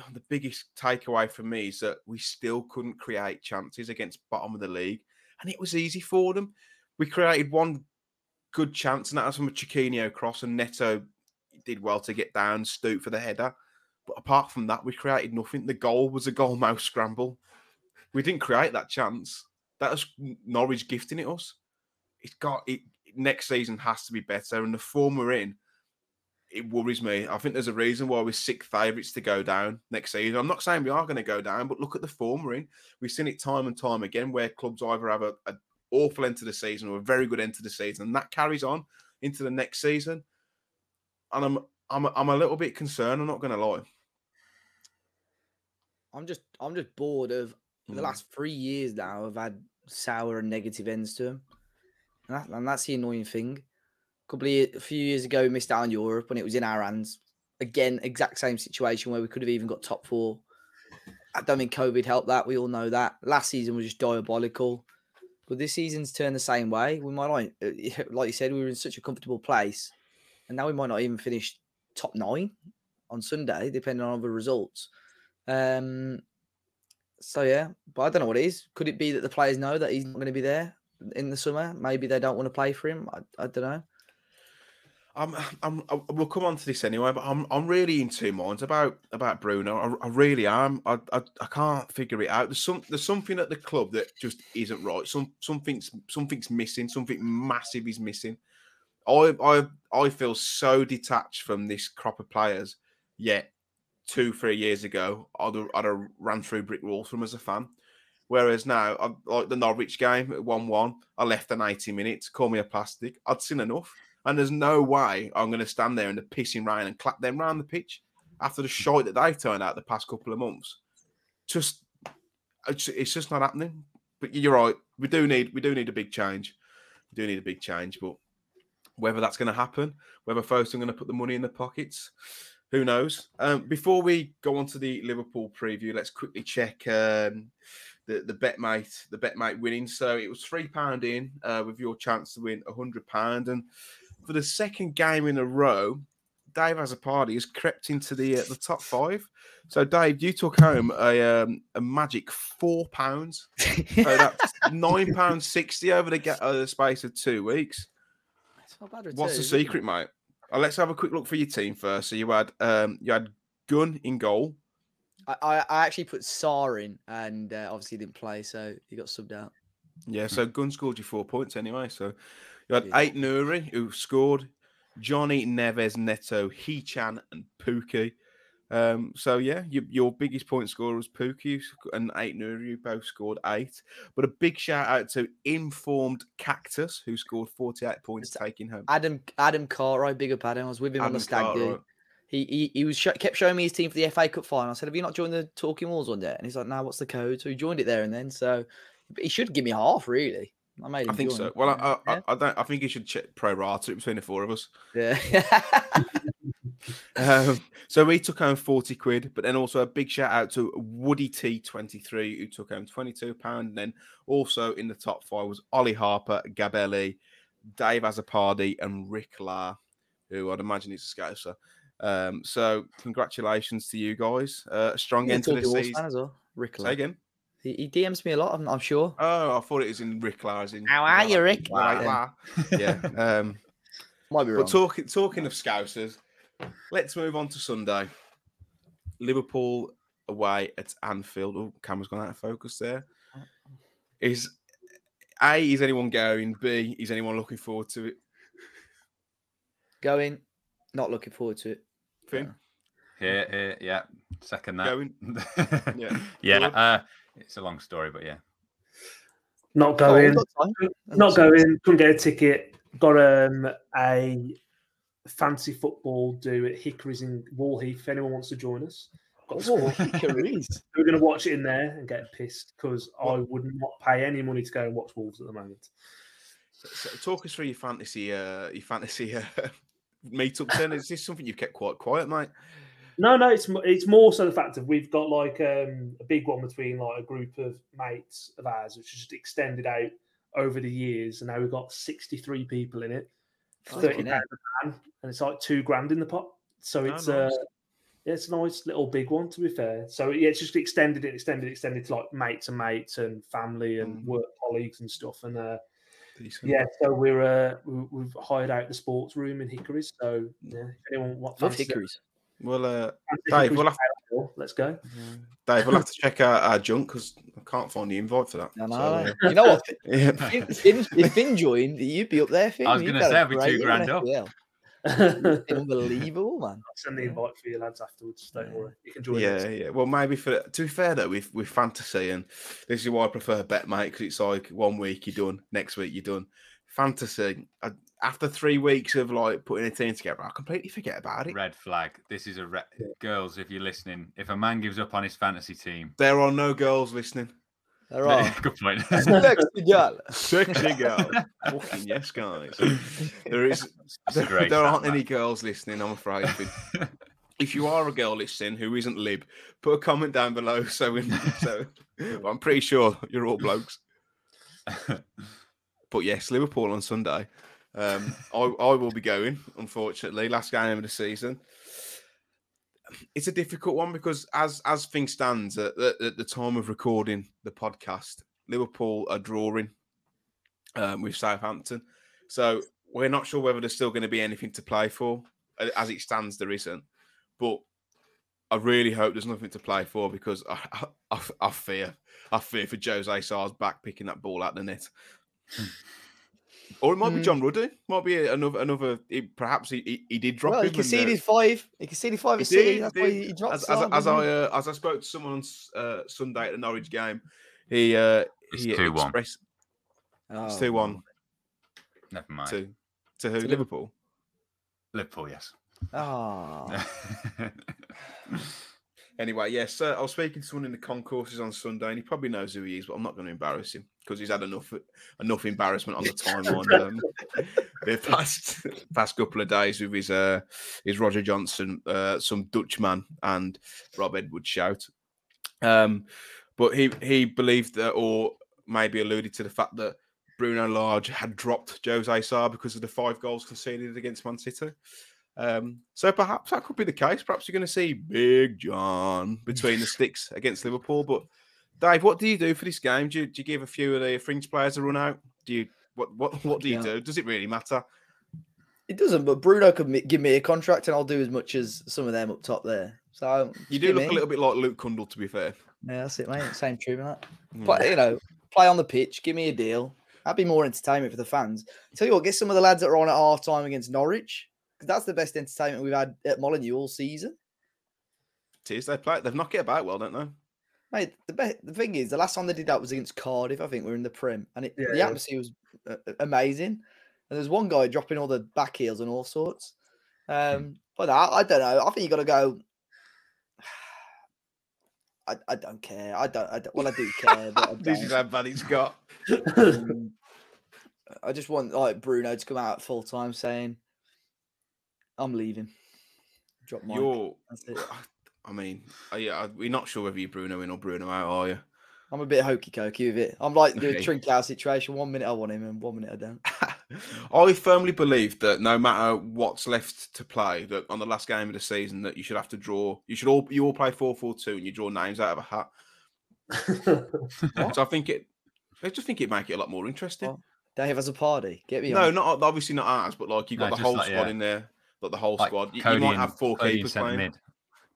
*sighs* the biggest takeaway for me is that we still couldn't create chances against bottom of the league, and it was easy for them. We created one good chance, and that was from a Chiquinho cross, and Neto did well to get down, stoop for the header. But apart from that, we created nothing. The goal was a goal *laughs* mouse scramble. We didn't create that chance. That was Norwich gifting it us. It's got it. Next season has to be better, and the form we're in it worries me. I think there's a reason why we're six favourites to go down next season. I'm not saying we are going to go down, but look at the form we're in. We've seen it time and time again where clubs either have a, an awful end to the season or a very good end to the season, and that carries on into the next season. And I'm I'm I'm a little bit concerned. I'm not going to lie. I'm just I'm just bored of mm. the last three years now. I've had sour and negative ends to them, and, that, and that's the annoying thing couple of a few years ago, we missed out on Europe when it was in our hands. Again, exact same situation where we could have even got top four. I don't think COVID helped that. We all know that. Last season was just diabolical, but this season's turned the same way. We might not, uh, *laughs* like you said, we were in such a comfortable place, and now we might not even finish top nine on Sunday, depending on the results. Um, so yeah, but I don't know what it is. Could it be that the players know that he's not going to be there in the summer? Maybe they don't want to play for him. I, I don't know. I'm, I'm, I, we'll come on to this anyway, but I'm, I'm really in two minds about about Bruno. I, I really am. I, I, I can't figure it out. There's some, there's something at the club that just isn't right. Some, something's, something's missing. Something massive is missing. I, I, I feel so detached from this crop of players. Yet, two, three years ago, I'd have, I'd have ran through brick walls from as a fan. Whereas now, I, like the Norwich game at one-one, I left an 80 minutes. Call me a plastic. I'd seen enough. And there's no way I'm going to stand there in the pissing rain and clap them round the pitch after the shite that they've turned out the past couple of months. Just, it's, it's just not happening. But you're right. We do need we do need a big change. We do need a big change. But whether that's going to happen, whether folks are going to put the money in the pockets, who knows? Um, before we go on to the Liverpool preview, let's quickly check um, the the BetMate the BetMate winning. So it was three pound in uh, with your chance to win a hundred pound, and for the second game in a row, Dave has a party has crept into the uh, the top five. So, Dave, you took home a um, a magic four pounds. *laughs* So that's nine pounds sixty over the, uh, the space of two weeks. What's two, the secret, mate? Uh, let's have a quick look for your team first. So you had um, you had Gunn in goal. I, I actually put Sá in, and uh, obviously didn't play, so he got subbed out. Yeah, so Gunn scored you four points anyway. So you had yeah. Aït-Nouri who scored, Johnny Neves, Neto, Hee-chan, and Pukki. Um, so yeah, your, your biggest point scorer was Pukki and Aït-Nouri, who both scored eight. But a big shout out to informed Cactus, who scored 48 points, it's taking home. Adam Adam Cartwright, big up Adam. I was with him Adam on the stag do. He, he he was sh- kept showing me his team for the FA Cup final. I said, "Have you not joined the Talking Wolves one yet?" And he's like, "No, what's the code?" So he joined it there and then. So he should give me half, really. I. I think so. Well, I, I, I, don't. I think you should check pro rata between the four of us. Yeah. *laughs* um, so we took home forty quid, but then also a big shout out to Woody T twenty three who took home twenty two pound. And then also in the top five was Ollie Harper, Gabelli, Dave Azzopardi, and Rick La, who I'd imagine is a scouser. Um, so congratulations to you guys. Uh, a strong end to the season. As well. Rick La. Say again. He, he DMs me a lot. I'm, I'm, sure. Oh, I thought it was in Rick Lars. In how are you, Rick? *laughs* yeah. *laughs* Um, Might be wrong. But talking talking of Scousers, let's move on to Sunday. Liverpool away at Anfield. Oh, camera's gone out of focus there. Is A, is anyone going? B, is anyone looking forward to it? Going, not looking forward to it. Finn? Here, here, yeah. Second that. Going. *laughs* yeah. yeah. Uh, it's a long story, but yeah. Not going. Oh, not going. Couldn't get a ticket. Got um, a fancy football do at Hickory's in Wall Heath. If anyone wants to join us, got oh, Hickory's. *laughs* We're going to watch it in there and get pissed because I would not pay any money to go and watch Wolves at the moment. So, so talk us through your fantasy, uh, your fantasy uh, *laughs* meetup. Then is this something you've kept quite quiet, mate? No, no, it's it's more so the fact that we've got like um, a big one between like a group of mates of ours, which is just extended out over the years, and now we've got sixty three people in it. thirty pound a pan, and it's like two grand in the pot. So Oh, it's nice. uh, it's a nice little big one to be fair. So yeah, it's just extended it, extended, extended to like mates and mates and family and Mhm. work colleagues and stuff. And uh, Decent. yeah, so we're uh, we, we've hired out the sports room in Hickories. So yeah, if anyone wants Love hickories. Well, uh, Dave, we'll have- Pale, let's go. Dave, we'll have to check out our junk because I can't find the invite for that. No, no, So, uh, You know what? *laughs* yeah. If Finn, if Finn joined, you'd be up there. Finn. I was You'd gonna have say, a I'd be two great year in grand up. FPL. *laughs* I'll Unbelievable, man. send the invite for you lads afterwards. Don't Yeah. worry, you can join. Yeah, us. yeah. Well, maybe for to be fair though, with with fantasy, and this is why I prefer BetMate because it's like one week you're done, next week you're done. Fantasy, I, after three weeks of like putting a team together, I completely forget about it. Red flag. This is a re- girls. If you're listening, if a man gives up on his fantasy team, There are no girls listening. All right. *laughs* good point. *laughs* Sexy girl. Sexy girl. *laughs* Fucking yes, guys. There is there, great there stat, aren't any girls listening, I'm afraid. But if you are a girl listening who isn't lib, put a comment down below. So, we, so but I'm pretty sure you're all blokes. But yes, Liverpool on Sunday. Um, I, I will be going, unfortunately. Last game of the season. It's a difficult one because as as things stand at, at, the time of recording the podcast, Liverpool are drawing um, with Southampton. So we're not sure whether there's still going to be anything to play for. As it stands, there isn't. But I really hope there's nothing to play for because I, I, I, I fear, I fear for Jose Sá's back picking that ball out the net. *laughs* Or it might be Hmm. John Ruddy. Might be another another. He, perhaps he, he, he did drop Well, he him. and, uh, conceded five. He conceded five he at City. did, That's he why he dropped as, Son, as, as I uh, as I spoke to someone on uh, Sunday at the Norwich game, he uh, It's he 2-1. expressed it's one. Never mind. to to who To Liverpool. Liverpool, yes. Oh. *laughs* *laughs* Anyway, yes, uh, I was speaking to someone in the concourses on Sunday, and he probably knows who he is, but I'm not going to embarrass him because he's had enough enough embarrassment on the *laughs* timeline um, the past past couple of days with his uh, his Roger Johnson, uh, some Dutchman, and Rob Edwards shout. Um, but he he believed that, or maybe alluded to the fact that Bruno Lage had dropped Jose Sá because of the five goals conceded against Man City. Um, so perhaps that could be the case. Perhaps you're going to see Big John between the *laughs* sticks against Liverpool. But Dave, what do you do for this game? Do you, do you give a few of the fringe players a run out? Do you what what *laughs* what do you Yeah. do? Does it really matter? It doesn't, but Bruno could give me a contract and I'll do as much as some of them up top there. So You do look me. a little bit like Luke Cundle, to be fair. Yeah, that's it, mate. Same true, mate. Mm. But you know, play on the pitch, give me a deal. That'd be more entertainment for the fans. Tell you what, get some of the lads that are on at half time against Norwich, because that's the best entertainment we've had at Molineux all season. It is. They play. They've knocked it about well, don't they? Mate, the be- the thing is, the last time they did that was against Cardiff. I think we are in the Prem, and it, Yeah, the yeah. atmosphere was uh, uh, amazing. And there's one guy dropping all the back heels and all sorts. Um, but I, I don't know. I think you got to go. *sighs* I, I don't care. I don't, I don't. Well, I do care, but I *laughs* this is how bad it's got. *laughs* Um, I just want like Bruno to come out full time saying, "I'm leaving." Drop Mike. You're. *sighs* I mean, uh, yeah, I- we're not sure whether you're Bruno in or Bruno out, are you? I'm a bit hokey cokey with it. I'm like the Okay. Trincao situation. One minute I want him, and one minute I don't. *laughs* I firmly believe that no matter what's left to play, that on the last game of the season, that you should have to draw. You should all you all play four four two, and you draw names out of a hat. *laughs* So I think it. I just think it make it a lot more interesting. Well, Dave has a party. Get me no, on. not obviously not ours, but like you've got No, the whole like, squad yeah. in there, like the whole Like squad. You, you Coady might and- have four Coady keepers playing. mid.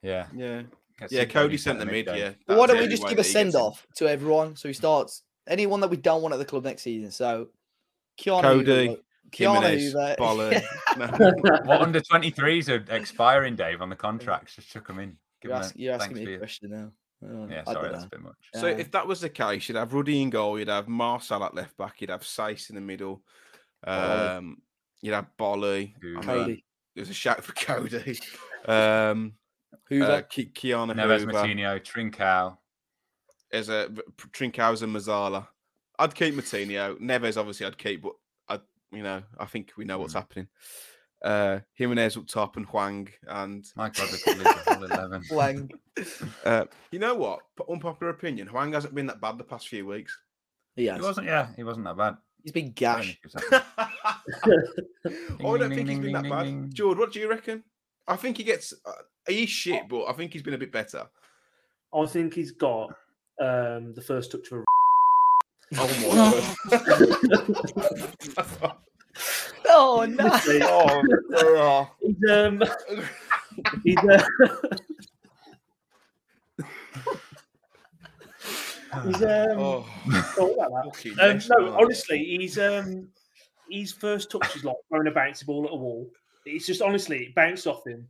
Yeah. Yeah, yeah. some Coady sent the mid. going. Yeah. But why don't we just give a way that he gets send in. off to everyone so he starts anyone that we don't want at the club next season? So Keanu Coady, Hoever, Keanu Jimenez, Hoever. Bollard. *laughs* What under 23s are expiring, Dave, on the contracts? Just chuck them in. Give You're, 'em a ask, you're asking me a question now. Oh, Yeah, sorry, that's know. a bit much. So Uh, if that was the case, you'd have Ruddy in goal, you'd have Marçal at left back, you'd have Saïss in the middle, Bolly. um, you'd have Bolly. I mean, Coady there's a shout for *laughs* Coady. Um, Hoever. uh, Ki- Keanu Neves Hoever. Martino, Trincao. There's a Trincao's and Mazzala. I'd keep Moutinho. Neves, obviously, I'd keep, but I, you know, I think we know what's Mm. happening. Uh, Jimenez up top and Hwang and My God, they could leave the whole 11. *laughs* Wang. *laughs* uh, you know what? Unpopular opinion. Hwang hasn't been that bad the past few weeks. He He wasn't, yeah, he wasn't that bad. He's been *laughs* *laughs* I don't gash. think he was that bad. I don't think he's been that bad. George, what do you reckon? I think he gets. Uh, he's shit, but I think he's been a bit better. I think he's got um, the first touch of a. *laughs* Oh my god! Oh no! oh, He's, um, he's, uh, he's, um, oh, sorry about that. fucking Um, no, honestly, he's um, his first touch is like throwing a bouncy ball at a wall. It's just honestly, it bounced off him.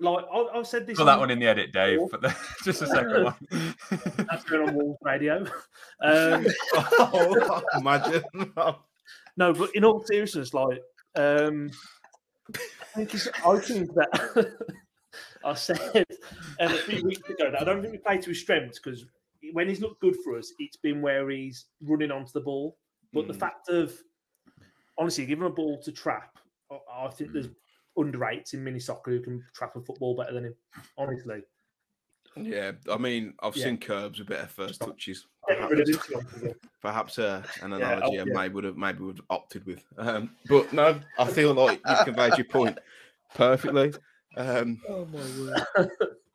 Like I, I've said this. Put that one in the edit, Dave. But the, *laughs* just a second one. *laughs* That's going on Wolves radio. Um, *laughs* oh, imagine. no, but in all seriousness, like um, I think, it's, I think that I said um, a few weeks ago that I don't think we play to his strengths because when he's looked good for us, it's been where he's running onto the ball. But the Mm. fact of honestly, give him a ball to trap, I, I think there's underrates in mini soccer who can trap a football better than him. Honestly, Yeah, I mean, I've Yeah. seen curbs with better first touches. Get rid of him, to be honest with you. Perhaps uh, an Yeah, analogy oh, I yeah. maybe would have maybe would have opted with. Um, but no, I feel like you've conveyed your point *laughs* perfectly. Um, Oh my word! *laughs*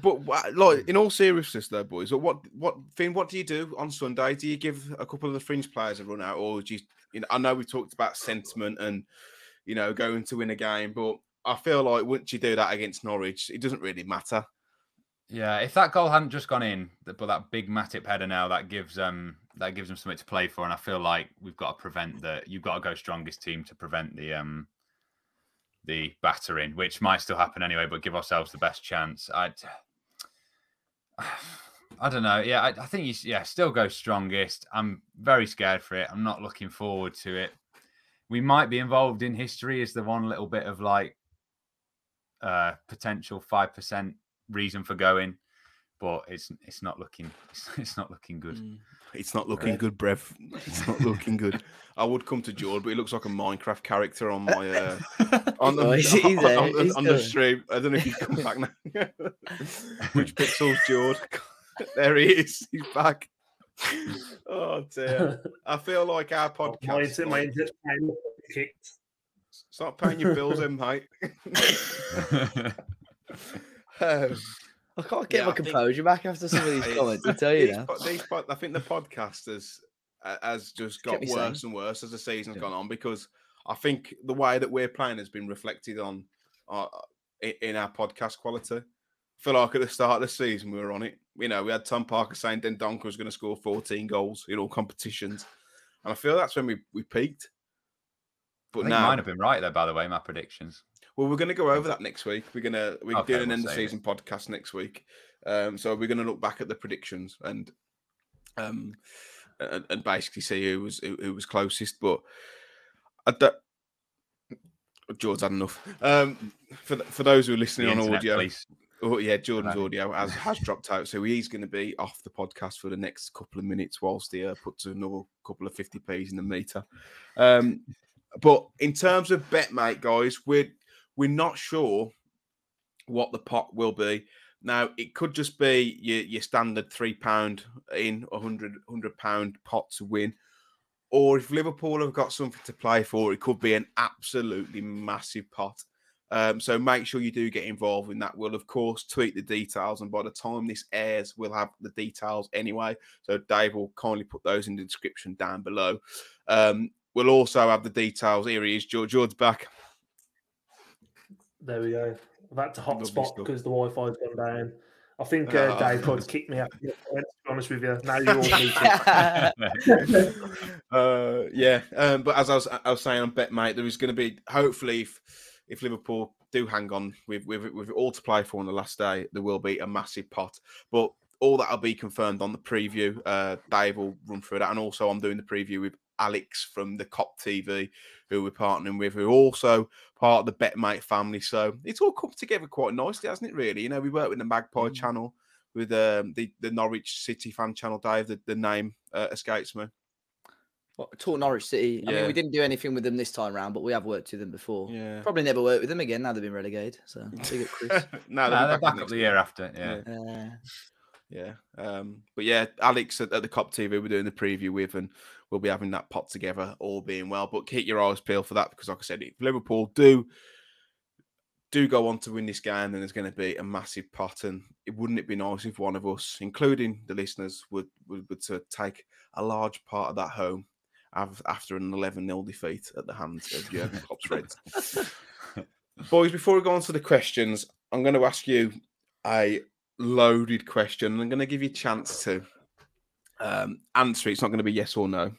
but like in all seriousness, though, boys, what what Finn, what do you do on Sunday? Do you give a couple of the fringe players a run out, or do you? You know, I know we talked about sentiment and you know going to win a game, but I feel like once you do that against Norwich, it doesn't really matter. Yeah, if that goal hadn't just gone in, but that big Matip header now that gives um that gives them something to play for, and I feel like we've got to prevent that. you've got to go strongest team to prevent the um the battering, which might still happen anyway, but give ourselves the best chance. I'd *sighs* I don't know. Yeah, I, I think you yeah still go strongest. I'm very scared for it. I'm not looking forward to it. We might be involved in history as the one little bit of like uh potential five percent reason for going, but it's it's not looking it's, *laughs* it's not looking good. Mm. It's not looking Yeah. good, Brev. It's not looking good. *laughs* I would come to George, but he looks like a Minecraft character on my uh, *laughs* on the, Oh, he's- he's on, on the- he's on the stream. I don't know if he's come back now. *laughs* Which pixels, George? there he is. He's back. Oh dear. I feel like our my podcast. inter- my like, inter- my kicked. start paying your bills, in, mate. um, I can't get Yeah, my I think- composure back after some of these *laughs* comments. I tell you now. these po- I think the podcast has uh, has just got Kept me sane. worse and worse as the season's Yeah. gone on because I think the way that we're playing has been reflected on uh, in our podcast quality. I feel like at the start of the season we were on it. You know, we had Tom Parker saying Dendoncker was going to score 14 goals in all competitions, and I feel that's when we, we peaked. But now, mine have been right there, by the way. My predictions. Well, we're going to go over that next week. We're going to we're Okay, doing an we'll end of save it. season podcast next week. Um, so we're going to look back at the predictions and um and, and basically see who was who, who was closest. But I don't. George had enough. Um, for for those who are The listening on internet audio. Oh yeah, Jordan's Right. audio has, has dropped out, so he's going to be off the podcast for the next couple of minutes whilst he uh, puts another couple of fifty p's in the meter. Um, but in terms of bet, mate, guys, we're we're not sure what the pot will be. Now it could just be your, your standard three pound in a hundred hundred pound pot to win, or if Liverpool have got something to play for, it could be an absolutely massive pot. Um, so make sure you do get involved in that. We'll of course tweet the details, and by the time this airs, we'll have the details anyway. So Dave will kindly put those in the description down below. Um, we'll also have the details. Here he is, George. George's back. There we go. I've had to Lovely hotspot because the Wi-Fi's gone down. I think uh, Ah. Dave tried to kick me out. *laughs* To be honest with you, now you're all meeting. *laughs* *laughs* uh, yeah, um, but as I was, I was saying on bet, mate, there is going to be hopefully if if Liverpool do hang on with with with all to play for on the last day, there will be a massive pot. But all that'll be confirmed on the preview. Uh, Dave will run through that, and also I'm doing the preview with Alex from the Cop TV, who we're partnering with, who are also part of the BetMate family. So it's all come together quite nicely, hasn't it? Really, you know, we work with the Magpie channel, with um, the the Norwich City fan channel. Dave, the, the name uh, escapes me. What, Talk Norwich City. I mean, we didn't do anything with them this time round, but we have worked with them before. Yeah. Probably never worked with them again now they've been relegated. So big up Chris. *laughs* no, Nah, they'll be they're back next up the year. year after. Yeah. Uh, Yeah. Um, but yeah, Alex at, at the Cop TV, we're doing the preview with, and we'll be having that pot together, all being well. But keep your eyes peeled for that because, like I said, if Liverpool do do go on to win this game, then there's going to be a massive pot. And it wouldn't it be nice if one of us, including the listeners, would would, would to take a large part of that home after an 11 0 defeat at the hands of Jurgen *laughs* Klopp's Reds. Boys, before we go on to the questions, I'm going to ask you a loaded question. I'm going to give you a chance to um, answer. It's not going to be yes or no.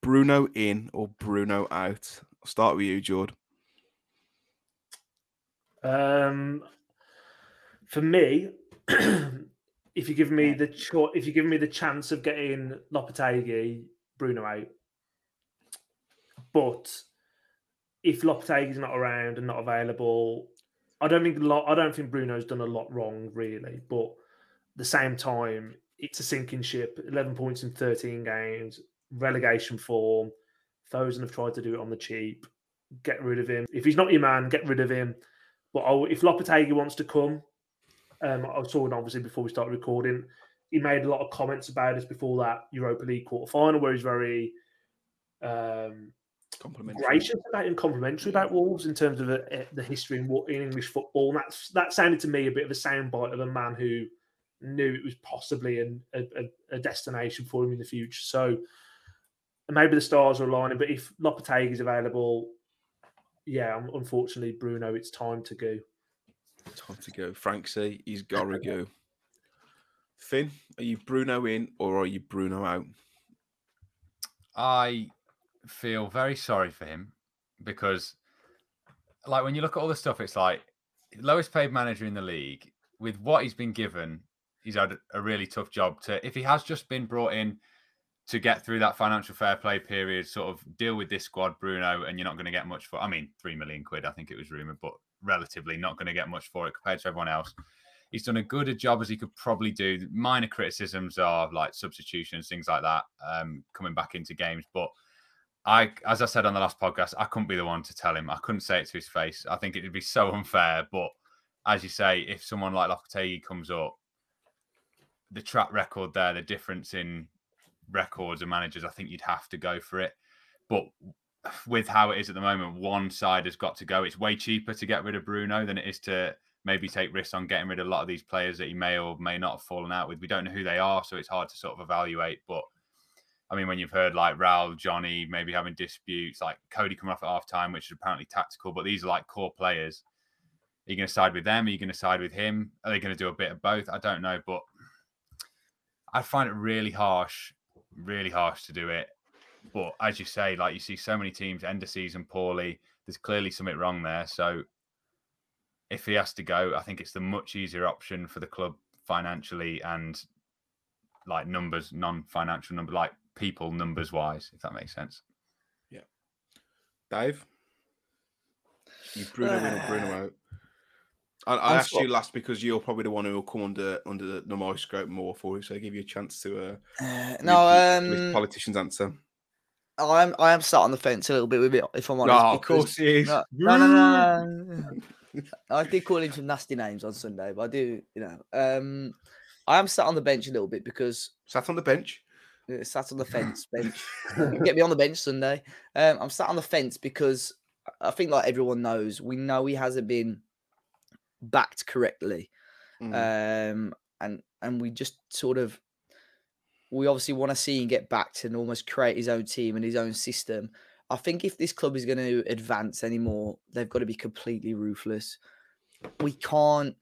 Bruno in or Bruno out? I'll start with you, Jord. Um, for me, *clears throat* if you give me the cho- if you give me the chance of getting Lopetegui, Bruno out, but if Lopetegui's not around and not available, I don't think. I don't think Bruno's done a lot wrong really, but at the same time, it's a sinking ship. Eleven points in thirteen games, relegation form. Fosun have tried to do it on the cheap. Get rid of him. If he's not your man, get rid of him. But I'll, if Lopetegui wants to come, um, I saw it obviously before we started recording. He made a lot of comments about us before that Europa League quarter final, where he's very um, gracious about and complimentary about Wolves in terms of a, a, the history in, in, English football. And that's that sounded to me a bit of a soundbite of a man who knew it was possibly an, a, a, destination for him in the future. So maybe the stars are aligning. But if Lopetegui is available, yeah, unfortunately, Bruno, it's time to go. Time to go. Frank say he's got to go. Finn, are you Bruno in or are you Bruno out? I feel very sorry for him because, like, when you look at all the stuff, it's like lowest paid manager in the league with what he's been given. He's had a really tough job to. If he has just been brought in to get through that financial fair play period, sort of deal with this squad, Bruno, and you're not going to get much for. I mean, three million quid, I think it was rumored, but relatively not going to get much for it compared to everyone else. He's done a good a job as he could probably do. Minor criticisms are like substitutions, things like that, um, coming back into games. But I, as I said on the last podcast, I couldn't be the one to tell him. I couldn't say it to his face. I think it would be so unfair. But as you say, if someone like Lopetegui comes up, the track record there, the difference in records and managers, I think you'd have to go for it. But with how it is at the moment, one side has got to go. It's way cheaper to get rid of Bruno than it is to maybe take risks on getting rid of a lot of these players that he may or may not have fallen out with. We don't know who they are, so it's hard to sort of evaluate. But I mean, when you've heard like Raul, Johnny maybe having disputes, like Coady coming off at half time, which is apparently tactical, but these are like core players. Are you going to side with them? Are you going to side with him? Are they going to do a bit of both? I don't know, but I find it really harsh really harsh to do it. But as you say, like you see so many teams end the season poorly. There's clearly something wrong there. So if he has to go, I think it's the much easier option for the club financially and like numbers, non-financial number, like people numbers wise, if that makes sense. Yeah. Dave, you Bruno in or Bruno out? I, I asked you last because you're probably the one who will come under under the, the microscope more for you, so I give you a chance to. Uh, uh no, um, politicians answer. I am I am sat on the fence a little bit with it, if I'm honest. Oh, of course he is. No, no, no, no. *laughs* I did call him some nasty names on Sunday, but I do, you know, um, I am sat on the bench a little bit because sat on the bench. sat on the fence *laughs* bench. *laughs* Get me on the bench Sunday. Um, I'm sat on the fence because I think, like everyone knows, we know he hasn't been backed correctly. Mm. Um, and and we just sort of we obviously want to see him get backed and almost create his own team and his own system. I think if this club is going to advance anymore, they've got to be completely ruthless. We can't,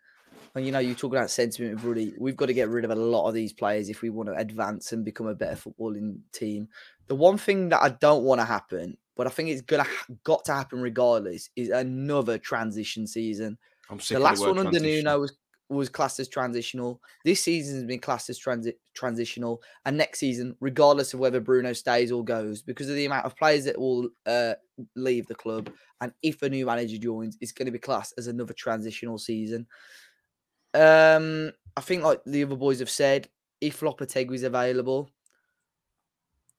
and you know, you talk about sentiment of Ruddy. We've got to get rid of a lot of these players if we want to advance and become a better footballing team. The one thing that I don't want to happen, but I think it's gonna got to happen regardless, is another transition season the last the one under Nuno was was classed as transitional. This season has been classed as transi- transitional, and next season, regardless of whether Bruno stays or goes, because of the amount of players that will uh, leave the club, and if a new manager joins, it's going to be classed as another transitional season. Um, I think, like the other boys have said, if Lopetegui is available,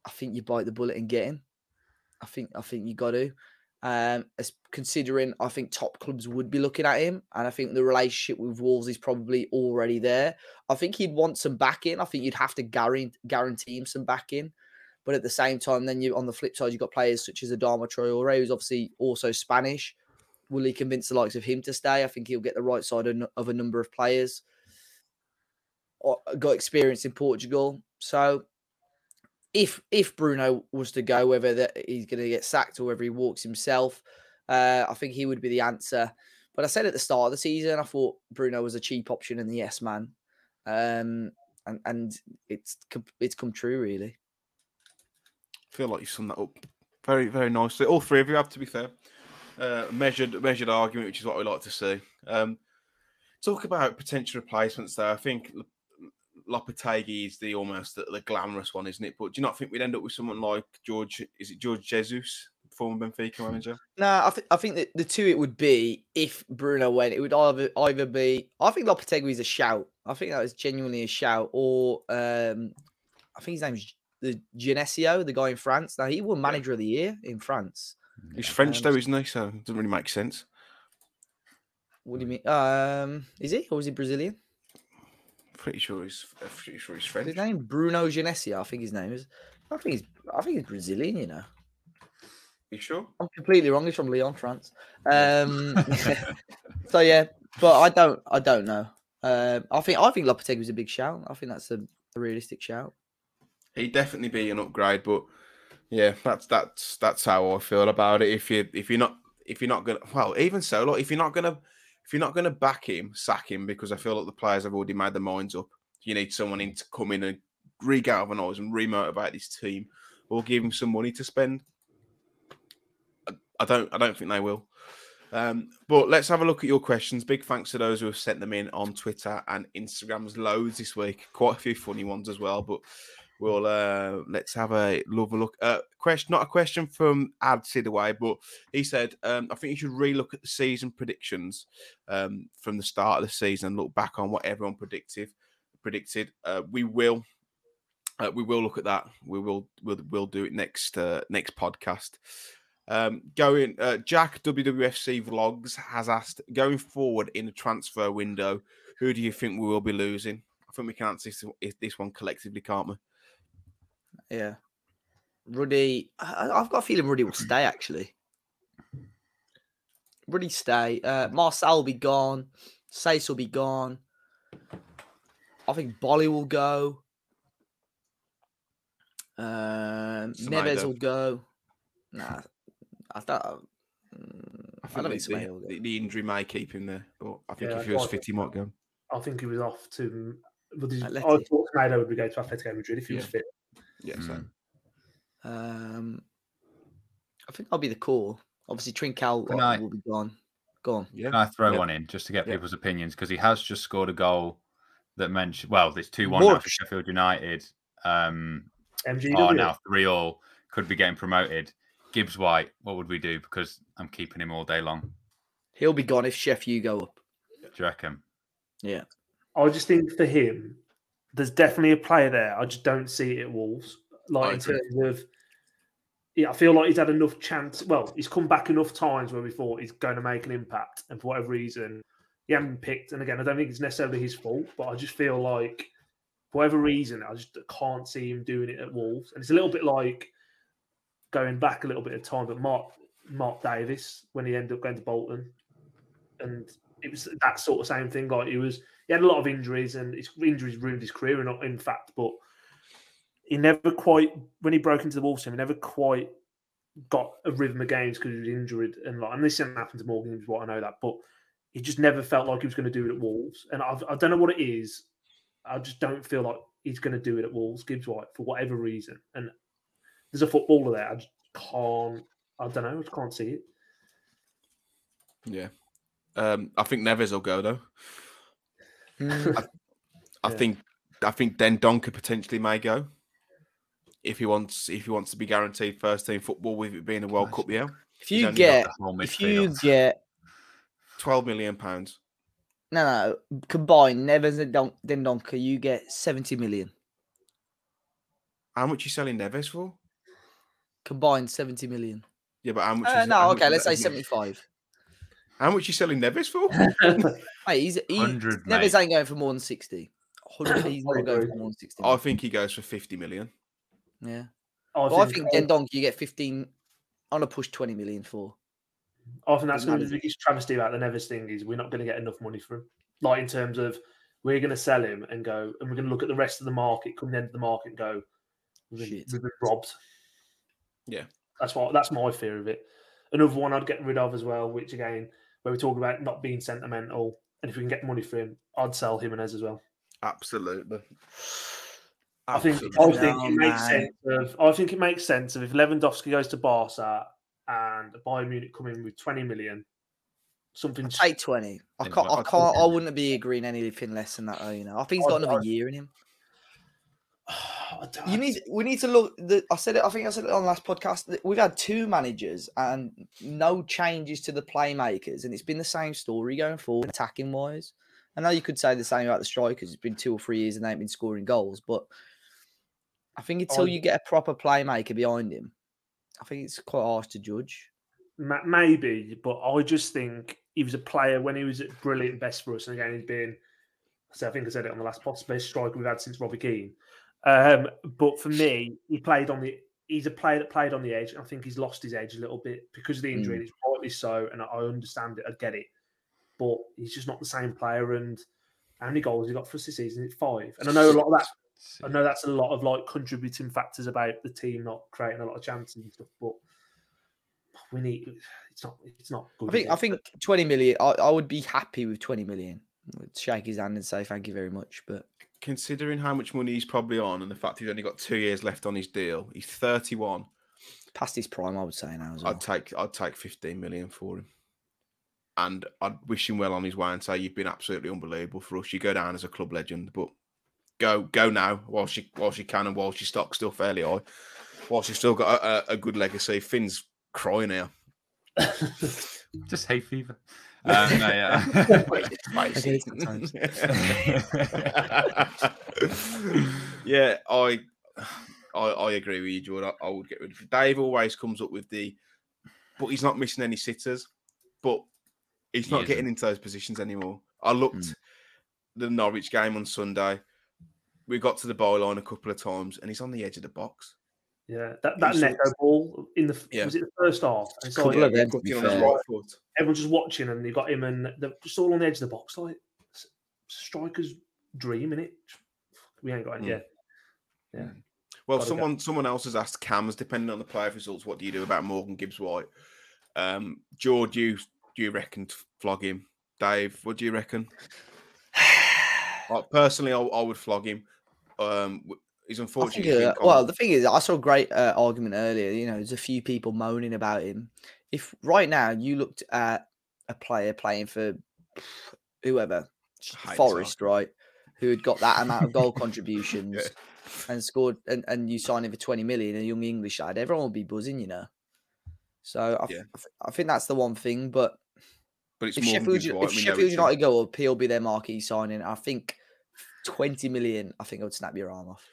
I think you bite the bullet and get him. I think I think you got to. Um, as considering I think top clubs would be looking at him, and I think the relationship with Wolves is probably already there. I think he'd want some backing. I think you'd have to guarantee guarantee him some backing. But at the same time, then you on the flip side, you've got players such as Adama Traore, who's obviously also Spanish. Will he convince the likes of him to stay? I think he'll get the right side of, a number of players. Got experience in Portugal, so if if Bruno was to go, whether that he's going to get sacked or whether he walks himself, uh, I think he would be the answer. But I said at the start of the season, I thought Bruno was a cheap option in the yes man, um, and and it's it's come true really. feel like you summed that up very, very nicely. All three of you have to be fair. Uh, measured, measured argument, which is what we like to see. Um, talk about potential replacements there. I think Lopetegui is the almost the, the glamorous one, isn't it? But do you not think we'd end up with someone like George? Is it George Jesus, former Benfica manager? No, I think I think that the two it would be if Bruno went, it would either either be I think Lopetegui is a shout. I think that was genuinely a shout, or um, I think his name's the Genesio, the guy in France. Now he won Manager of the Year in France. He's French Um, though, isn't he? So it doesn't really make sense. What do you mean? Um, is he or is he Brazilian? Pretty sure he's, uh, pretty sure he's French. His name Bruno Genesio, I think his name is. I think he's I think he's Brazilian. You know, You sure? I'm completely wrong. He's from Lyon, France. Um, *laughs* so yeah, but I don't I don't know. Um, I think I think Lopetegui was a big shout. I think that's a, a realistic shout. He'd definitely be an upgrade, but yeah, that's that's that's how I feel about it. If you if you're not if you're not gonna well, even so, like if you're not gonna if you're not gonna back him, sack him because I feel like the players have already made their minds up. You need someone in to come in and re-galvanise and remotivate this team, or give him some money to spend. I, I don't I don't think they will. Um, but let's have a look at your questions. Big thanks to those who have sent them in on Twitter and Instagrams loads this week. Quite a few funny ones as well, but we'll uh let's have a love a look. Uh question not a question from Ad Sidaway, but he said, um, I think you should re-look at the season predictions um from the start of the season and look back on what everyone predicted predicted. Uh we will uh, we will look at that. We will we'll, we'll do it next uh, next podcast. Um, going uh, Jack WWFC Vlogs has asked going forward in the transfer window, who do you think we will be losing? I think we can answer this, this one collectively, can't we? Yeah. Ruddy, I, I've got a feeling Ruddy will *clears throat* stay actually. Ruddy stay. Uh, Marçal will be gone. Saïss will be gone. I think Boly will go. Um, Neves will go. Nah, I don't. mm, I, I don't think think the, Semedo will go. the, the injury may keep him there, but I think Yeah, if he was quite fit, he might go. I think he was off to. But I Atleti. thought Snyder would go to Atletico Madrid if he was fit. Yeah, so Mm. Um, I think I'll be the core. Obviously, Trincao Can uh, I- will be gone. Go on. yeah. Can I throw Yeah. one in just to get Yeah. people's opinions? Because he has just scored a goal that mentioned, well, there's 2 1 now for Sheffield United. Um, MGW. are now 3 all, could be getting promoted. Gibbs White, what would we do? Because I'm keeping him all day long. He'll be gone if Sheff U go up. Do you reckon? Yeah. I just think for him, there's definitely a player there. I just don't see it at Wolves. Like I in agree. terms of, yeah, I feel like he's had enough chance. Well, he's come back enough times where we thought he's going to make an impact, and for whatever reason, he hasn't been picked. And again, I don't think it's necessarily his fault, but I just feel like, for whatever reason, I just can't see him doing it at Wolves. And it's a little bit like going back a little bit of time, but Mark Mark Davis when he ended up going to Bolton, and it was that sort of same thing. Like he was, he had a lot of injuries, and his injuries ruined his career. In, in fact, but he never quite when he broke into the Wolves team, he never quite got a rhythm of games because he was injured and like. And this didn't happen to Morgan, Gibbs White, I know that, but he just never felt like he was going to do it at Wolves. And I've, I don't know what it is. I just don't feel like he's going to do it at Wolves, Gibbs White, for whatever reason. And there's a footballer there. I just can't. I don't know. I just can't see it. Yeah. Um, I think Neves will go though. Mm, I Yeah. think I think Dendoncker potentially may go if he wants if he wants to be guaranteed first team football with it being a World Cup year. if you get, if you get, Twelve million pounds. no, no, combined Neves and Don- Dendoncker, you get 70 million. How much you selling Neves for? Combined 70 million. Yeah, but how much? Uh, is, no, how okay, is let's say 75. How much you selling Neves for? *laughs* Mate, he's, he, 100, Neves mate. ain't going for more than 60. he's I not going for more than 60. I think he goes for fifty million. Yeah. I Well, I think, think Dendonk you get 15 on a push 20 million for. I think that's going to be the biggest travesty about the Neves thing is we're not going to get enough money for him. Like in terms of we're going to sell him and go, and we're going to look at the rest of the market, come the end of the market, and go, we've been, Shit. we've been robbed. Yeah. that's what that's my fear of it. Another one I'd get rid of as well, which again, where we talk about not being sentimental, and if we can get money for him, I'd sell Jimenez as well. Absolutely. I think I think No, it makes man. sense of I think it makes sense of if Lewandowski goes to Barca and Bayern Munich come in with twenty million, something Take 20. I can't, I can't, I wouldn't be agreeing anything less than that, though, you know. I think he's got I- another I- year in him. *sighs* Oh, I You need, we need to look. The, I said it. I think I said it on the last podcast. We've had two managers and no changes to the playmakers, and it's been the same story going forward, attacking wise. I know you could say the same about the strikers. It's been two or three years and they ain't been scoring goals, but I think until I- you get a proper playmaker behind him, I think it's quite harsh to judge. Maybe, but I just think he was a player when he was at brilliant best for us. And again, he's been, so I think I said it on the last podcast, best striker we've had since Robbie Keane. Um, but for me, he played on the. He's a player that played on the edge. and I think he's lost his edge a little bit because of the injury. Mm. And it's rightly so, and I understand it. I get it, but he's just not the same player. And how many goals he got for us this season? It's five. And I know a lot of that. I know that's a lot of like contributing factors about the team not creating a lot of chances and stuff, but we need. It's not. It's not good. I think I think twenty million. I, I would be happy with twenty million. Shake his hand and say thank you very much. But Considering how much money he's probably on and the fact he's only got two years left on his deal, he's 31. past his prime, I would say now as well. I'd take I'd take 15 million for him. And I'd wish him well on his way and say you've been absolutely unbelievable for us. You go down as a club legend, but go go now while she while she can and while she stock's still fairly high. While she's still got a, a, a good legacy. Finn's crying here. *laughs* Just hay fever. Um, no, yeah. *laughs* Okay, sometimes. *laughs* yeah, I, I I agree with you, Jordan. I, I would get rid of Dave. Always comes up with the, but he's not missing any sitters, but he's not isn't. getting into those positions anymore. I looked Mm. the Norwich game on Sunday. We got to the byline a couple of times, and he's on the edge of the box. Yeah, that that He's Neto ball in the Yeah. was it the first half? And it's like, of them, to Cooking be on his right foot. everyone's just watching, and you got him, and they're just all on the edge of the box, like striker's dream, in it. We ain't got any. Mm. Yeah, yeah. Well, Gotta go. someone someone else has asked Cams, depending on the playoff results, what do you do about Morgan Gibbs White? Um, George, you do you reckon to flog him? Dave, what do you reckon? *sighs* Like, personally, I, I would flog him. Um, w- he's I think, unfortunately. uh, well, the thing is, I saw a great uh, argument earlier. You know, there's a few people moaning about him. If right now you looked at a player playing for whoever, Forest, right, who had got that amount of goal *laughs* contributions Yeah. and scored, and, and you sign him for 20 million, a young English side, everyone would be buzzing, you know. So I, Yeah. I I think that's the one thing. But but it's if Sheffield, if we know Sheffield. United go up, he'll be their marquee signing. I think 20 million, I think I would snap your arm off.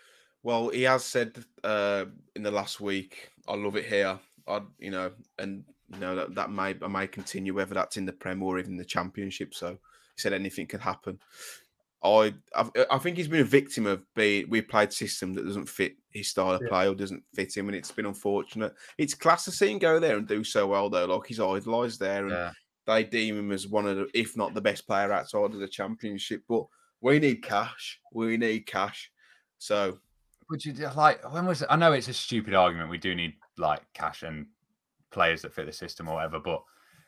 Well, he has said uh, in the last week, "I love it here." I, you know, and you know that that may I may continue whether that's in the Prem or even the Championship. So he said anything could happen. I I've, I think he's been a victim of being we played system that doesn't fit his style of Yeah. play or doesn't fit him, and it's been unfortunate. It's class to see him go there and do so well though. Like he's idolised there, and yeah. they deem him as one of the, if not the best player outside of the Championship. But we need cash. We need cash. So Would you do- like when was it? I know it's a stupid argument. We do need like cash and players that fit the system or whatever, but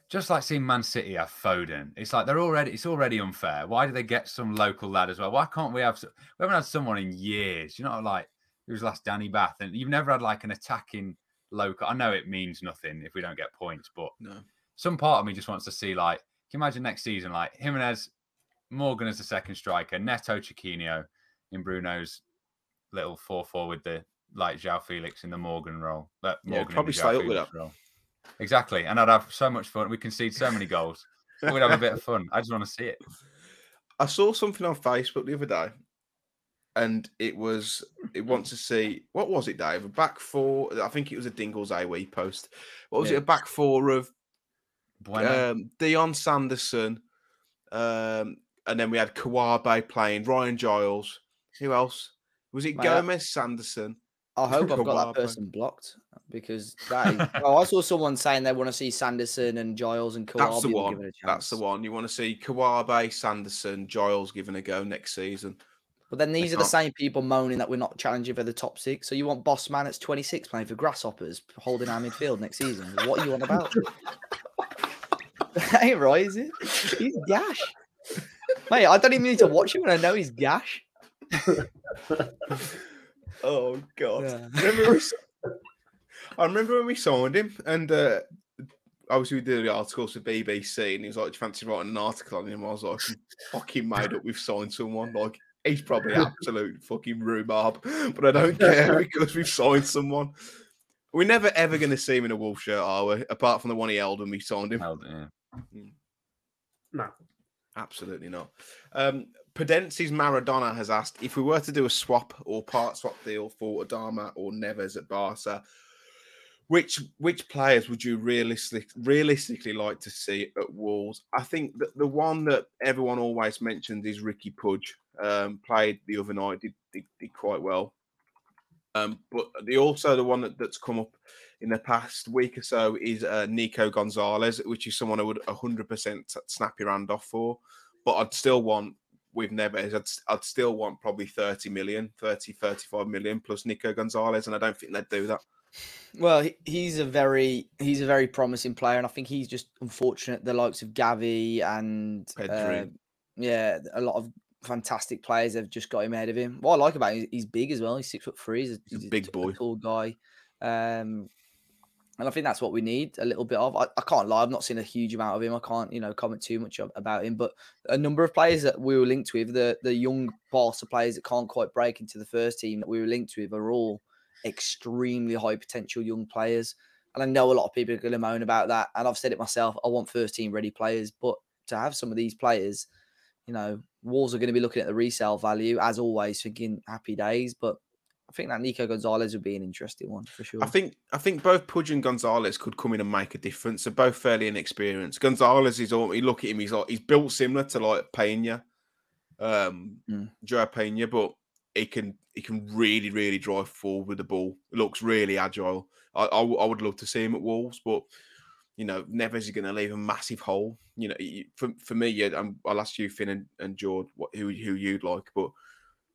just like seeing Man City have Foden, it's like they're already it's already unfair. Why do they get some local lad as well? Why can't we have? We haven't had someone in years. You know, like it was last Danny Batth, and you've never had like an attacking local. I know it means nothing if we don't get points, but no. some part of me just wants to see like, can you imagine next season like Jimenez, Morgan as the second striker, Neto Chiquinho in Bruno's little four four with the like João Felix in the Morgan role. That Yeah, Morgan in probably stay up with Felix role. Exactly, and I'd have so much fun. We concede so many goals. We'd have a bit of fun. I just want to see it. I saw something on Facebook the other day, and it was it wants to see what was it, Dave? A back four. I think it was a Dingles AWE post. What was Yeah. it? A back four of Bueno. um, Dion Sanderson, um, and then we had Kawabe playing Ryan Giles. Who else? Was it Mate, Gomes Sanderson? I *laughs* hope I've got that person blocked because *laughs* that is, oh, I saw someone saying they want to see Sanderson and Giles and Kawabe. That's the one. given a chance. That's the one. You want to see Kawabe, Sanderson, Giles given a go next season. But then these are the can't- same people moaning that we're not challenging for the top six. So you want Boss Man that's 26 playing for Grasshoppers, holding our midfield next season. What are you on about? *laughs* hey, Roy, is it? He's gash. Mate, I don't even need to watch him and I know he's gash. Oh God! Yeah. Remember, we, s- I remember when we signed him, and uh, obviously we did the articles for BBC, and he was like, "Do you fancy writing an article on him?" I was like, "Fucking made up, we've signed someone." Like he's probably *laughs* absolute fucking rhubarb, but I don't care *laughs* because we've signed someone. We're never ever going to see him in a wolf shirt, are we? Apart from the one he held when we signed him. Well, yeah. No. Absolutely not. Um, Pedence's Maradona has asked if we were to do a swap or part swap deal for Adama or Neves at Barca, which which players would you realistic, realistically like to see at Wolves? I think that the one that everyone always mentions is Riqui Puig. Um, played the other night, did, did, did quite well. Um, but the also the one that, that's come up in the past week or so is uh, Nico Gonzalez, which is someone I would 100% snap your hand off for. But I'd still want, with Neves, I'd, I'd still want probably 30 million, 30, 35 million plus Nico Gonzalez, and I don't think they'd do that. Well, he's a very he's a very promising player, and I think he's just unfortunate. The likes of Gavi and Pedri. uh, yeah, a lot of fantastic players have just got him ahead of him. What I like about him, he's big as well. He's six foot three. He's a, He's a big boy. tall guy. Um, and I think that's what we need a little bit of. I, I can't lie, I've not seen a huge amount of him. I can't, you know, comment too much about him. But a number of players that we were linked with, the the young Barca players that can't quite break into the first team that we were linked with, are all extremely high potential young players. And I know a lot of people are going to moan about that. And I've said it myself. I want first team ready players, but to have some of these players, you know, Wolves are going to be looking at the resale value as always, thinking happy days. But I think that Nico Gonzalez would be an interesting one for sure. I think I think both Puig and Gonzalez could come in and make a difference. They're both fairly inexperienced. Gonzalez is all you look at him, he's like he's built similar to like Pena, um Mm. Joe Pena, but he can he can really, really drive forward with the ball. Looks really agile. I, I, I would love to see him at Wolves, but you know, Neves is going to leave a massive hole. You know, for for me, yeah, um, I'll ask you, Finn and, and George, what who who you'd like, but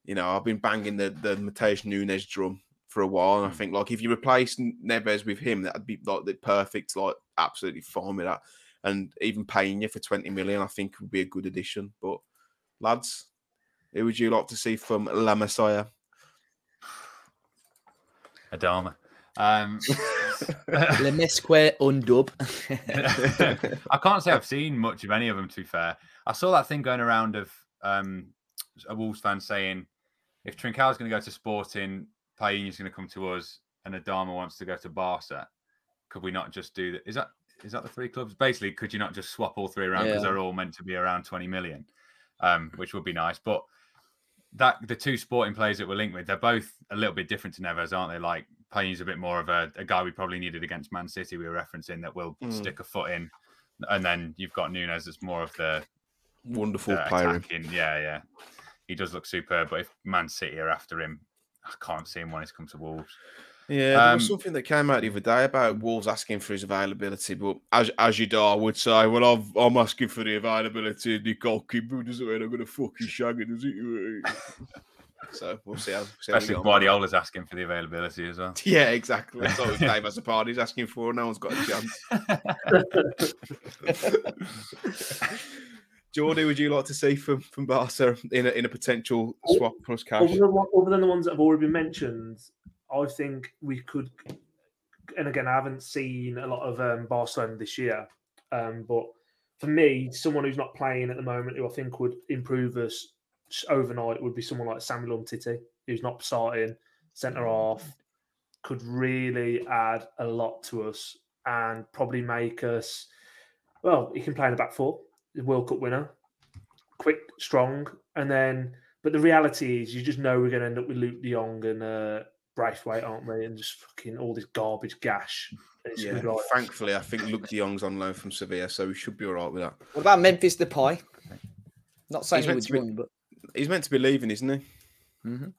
you know, I've been banging the the Matheus Nunes drum for a while, and I Mm. think like if you replace Neves with him, that'd be like the perfect, like absolutely fine with that. And even paying you for twenty million, I think would be a good addition. But lads, who would you like to see from La Masia? Adama. Um, *laughs* Le Mesque undub. *laughs* I can't say I've seen much of any of them. To be fair, I saw that thing going around of um, a Wolves fan saying if Trincão's going to go to Sporting, Payne is going to come to us, and Adama wants to go to Barca. Could we not just do that? Is that is that the three clubs? Basically, could you not just swap all three around because Yeah. they're all meant to be around twenty million, um, which would be nice. But that the two sporting players that we're linked with, they're both a little bit different to Neves, aren't they? Like Payne's a bit more of a, a guy we probably needed against Man City. We were referencing that will Mm. stick a foot in, and then you've got Nunes that's more of the, Wonderful the player. Yeah, yeah, he does look superb. But if Man City are after him, I can't see him when he's come to Wolves. Yeah, there was Um, something that came out the other day about Wolves asking for his availability, but as as you do, I would say, well, I've, I'm asking for the availability of the goalkeeper. Doesn't mean I'm going to fucking shag it, does it? *laughs* so we'll see how. See how Especially get if on with Guardiola's asking for the availability as well. Yeah, exactly. That's what *laughs* Dave has a party. He's asking for. No one's got a chance. *laughs* Jordy, would you like to see from from Barca in a, in a potential swap plus cash? Other than, other than the ones that have already been mentioned, I think we could. And again, I haven't seen a lot of um, Barcelona this year, um, but for me, someone who's not playing at the moment, who I think would improve us overnight, would be someone like Samuel Umtiti, who's not starting centre half, could really add a lot to us and probably make us. Well, he can play in the back four, World Cup winner, quick, strong, and then but the reality is, you just know we're going to end up with Luuk de Jong and uh, Braithwaite, aren't we? And just fucking all this garbage gash. It's Yeah, gonna like, thankfully, I think Luuk de Jong's on loan from Sevilla, so we should be all right with that. what about Memphis Depay? Not saying He's he meant would to be- join, but He's meant to be leaving, isn't he? Mhm.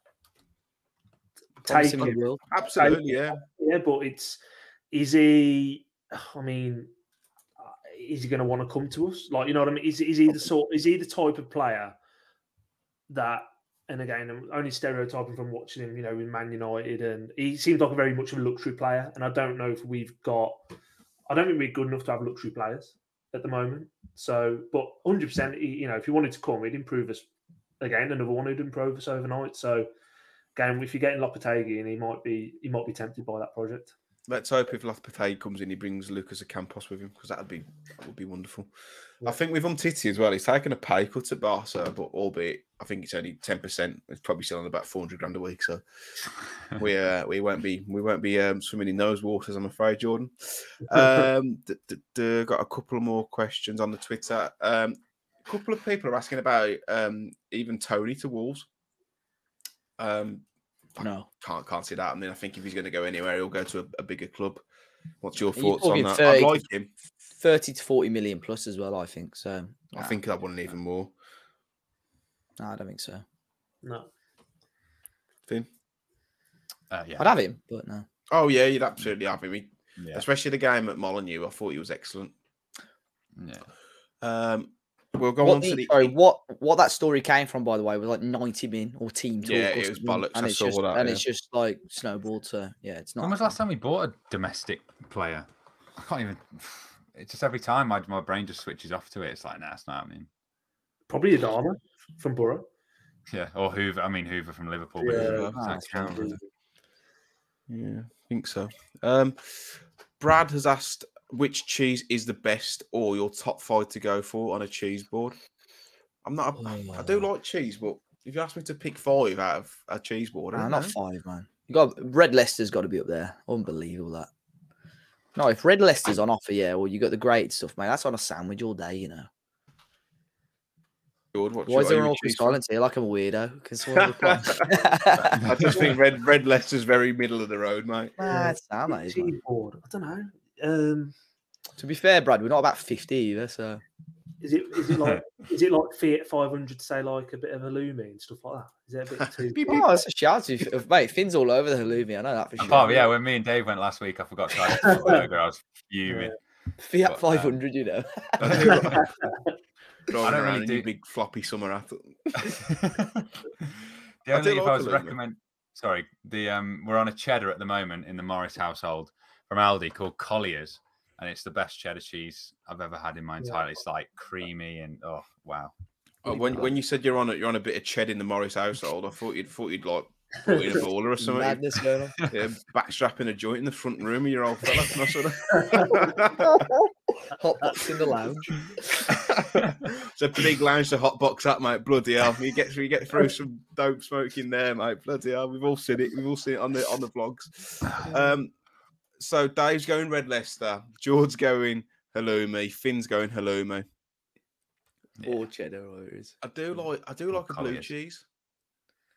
Take the world. Absolutely, yeah. Yeah, but it's is he? I mean, is he going to want to come to us? Like, you know what I mean? Is is he the sort? Is he the type of player that? And again, I'm only stereotyping from watching him, you know, in Man United, and he seems like a very much of a luxury player. And I don't know if we've got. I don't think we're good enough to have luxury players at the moment. So, but 100, percent you know, if he wanted to come, he'd improve us again. Another one who'd improve us overnight. So, again, if you're getting Lopetegui, and he might be, he might be tempted by that project. Let's hope if Lopetegui comes in, he brings Lucas Campos with him because that'd be that would be wonderful. I think with Umtiti as well, he's taken a pay cut at Barca, but albeit I think it's only ten percent. It's probably still on about four hundred grand a week, so we *laughs* uh, we won't be we won't be um, swimming in those waters, I'm afraid, Jordan. *laughs* Um, d- d- d- got a couple more questions on the Twitter. Um, a couple of people are asking about um, Ivan Toney to Wolves. Um, No. can't can't see that. I mean, I think if he's going to go anywhere, he'll go to a, a bigger club. What's your You're thoughts on that? 30 I like him. 30 to 40 million plus as well, I think. So I nah, think that one even more. nah, I don't think so. No, Finn? Uh, yeah. I'd have him, but no. Oh yeah, you'd absolutely have him. He- yeah. Especially the game at Molineux. I thought he was excellent. yeah. Um, we'll go What on to the- the. sorry, what what that story came from, by the way, was like 90 min or team talk. Yeah, or it was bollocks, And I it's saw just that, and yeah. it's just like snowballed. So yeah, it's not. When was the last time we bought a domestic player? I can't even. It's just every time my, my brain just switches off to it. It's like, nah, it's not happening. probably Adama from Boro. Yeah, or Hoever. I mean, Hoever from Liverpool. but Yeah. Hoever Ah, don't that's count, fine. does it? Yeah, I think so. Um, Brad has asked which cheese is the best or your top five to go for on a cheese board. I'm not. Oh I do Oh. like cheese, but if you ask me to pick five out of a cheese board, I Nah, don't five, man. You got Red Leicester's got to be up there. Unbelievable that. No, if Red Leicester's on offer, yeah, well, you got the great stuff, mate. That's on a sandwich all day, you know. George, what's Why is there are an awkward silence here? Like I'm a weirdo. Can? *laughs* I just think red red Leicester's very middle of the road, mate. Nah, it's sound that is, man. Cheese board. I don't know. Um, To be fair, Brad, we're not about 50 either, so is it is it like *laughs* is it like Fiat 500 to say like a bit of halloumi and stuff like that? Is it a bit *laughs* too? Beep, beep. Oh, it's a shout to you. Mate, Finn's all over the halloumi. I know that for sure. Oh yeah, when me and Dave went last week, I forgot to add it to my burger. *laughs* I was fuming. Fiat but, uh, 500, you know. Driving don't around really in your do- big floppy summer hat. the I only do if like I was halloumi. recommend, sorry, the um, we're on a cheddar at the moment in the Morris household from Aldi called Collier's, and it's the best cheddar cheese I've ever had in my entire. It's like creamy and oh wow. Oh, when when you said you're on a you're on a bit of ched in the Morris household, I thought you'd thought you'd like *laughs* put in a baller or something. Madness going on. *laughs* Yeah, backstrapping a joint in the front room of your old fella. no sort of- *laughs* Hot box in the lounge. it's a big lounge to hot box up, mate. Bloody hell! You get through, you get through some dope smoking there, mate. Bloody hell! We've all seen it. We've all seen it on the on the vlogs. Um, so Dave's going Red Leicester. George's going halloumi. Finn's going halloumi. Or cheddar, or it is. I do like I do like a blue cheese.